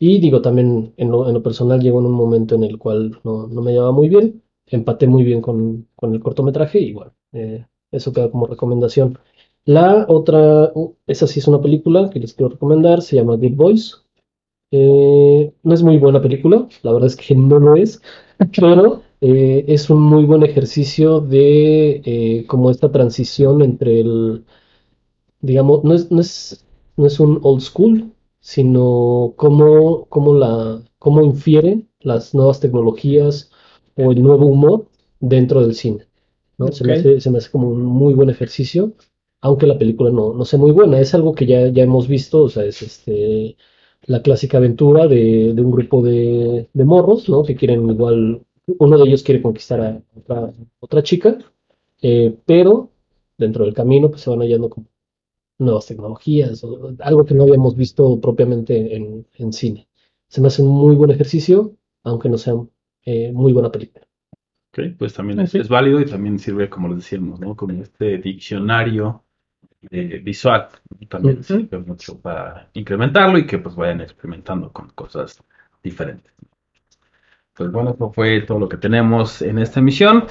Y digo, también en lo, en lo personal llegó en un momento en el cual no, no me llevaba muy bien, empaté muy bien con, con el cortometraje y bueno, eh, eso queda como recomendación. La otra, uh, esa sí es una película que les quiero recomendar, se llama Good Boys. Eh, no es muy buena película, la verdad es que <laughs> no lo es, pero eh, es un muy buen ejercicio de eh, como esta transición entre el, digamos, no es, no es, no es un old school, sino cómo, cómo la, cómo infiere las nuevas tecnologías o el nuevo humor dentro del cine, ¿no? Se me hace, se me hace como un muy buen ejercicio, aunque la película no, no sea muy buena, es algo que ya, ya hemos visto, o sea, es este, la clásica aventura de, de un grupo de, de morros, ¿no? Que quieren igual, uno de ellos quiere conquistar a otra, otra chica, eh, pero dentro del camino pues se van hallando como nuevas tecnologías, o algo que no habíamos visto propiamente en, en cine. Se me hace un muy buen ejercicio, aunque no sea eh, muy buena película. Ok, pues también es, Sí. es válido y también sirve, como les decíamos, ¿no? Como este diccionario eh, visual. También sirve mucho para incrementarlo y que pues vayan experimentando con cosas diferentes. Pues bueno, eso fue todo lo que tenemos en esta emisión.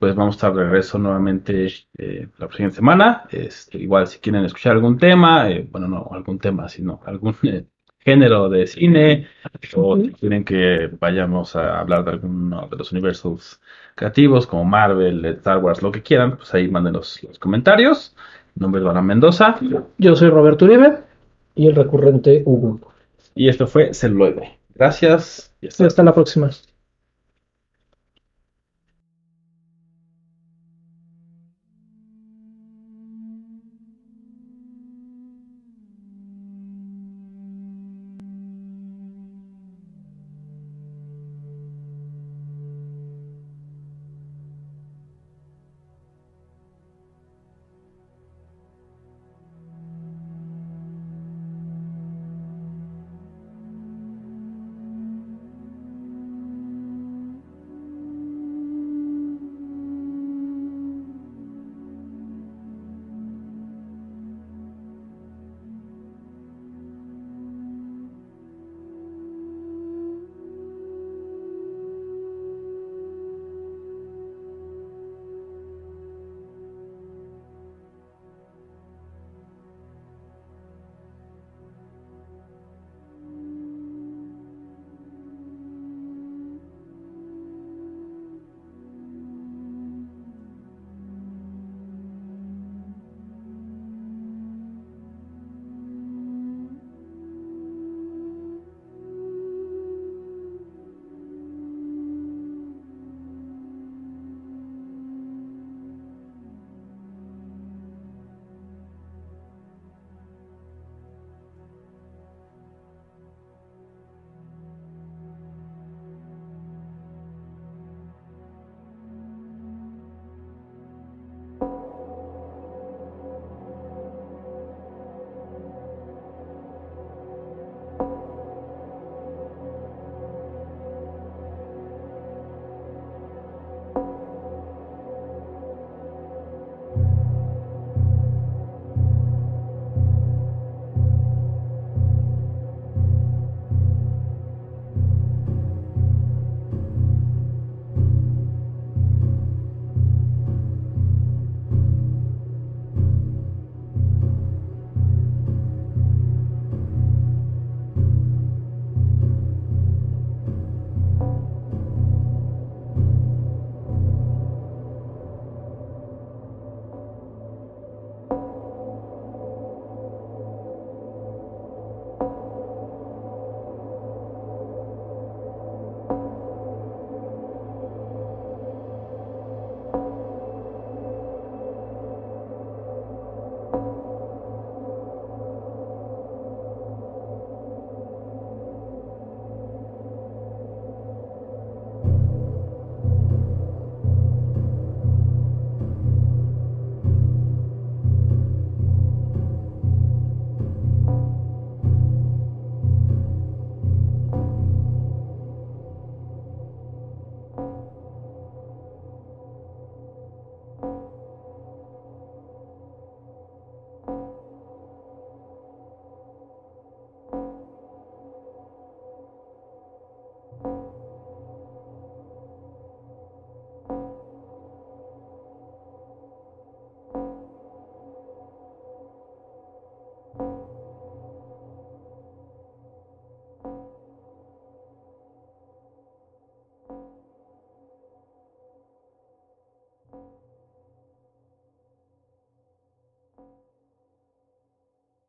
Pues vamos a estar de regreso nuevamente eh, la próxima semana. Este, igual si quieren escuchar algún tema, eh, bueno, no algún tema, sino algún eh, género de cine, o si quieren que vayamos a hablar de alguno de los universos creativos como Marvel, Star Wars, lo que quieran, pues ahí manden los, los comentarios. Mi nombre es Dana Mendoza Yo soy Roberto Uribe. Y el recurrente Hugo. y esto fue Celuloide. Gracias y hasta Hasta la próxima.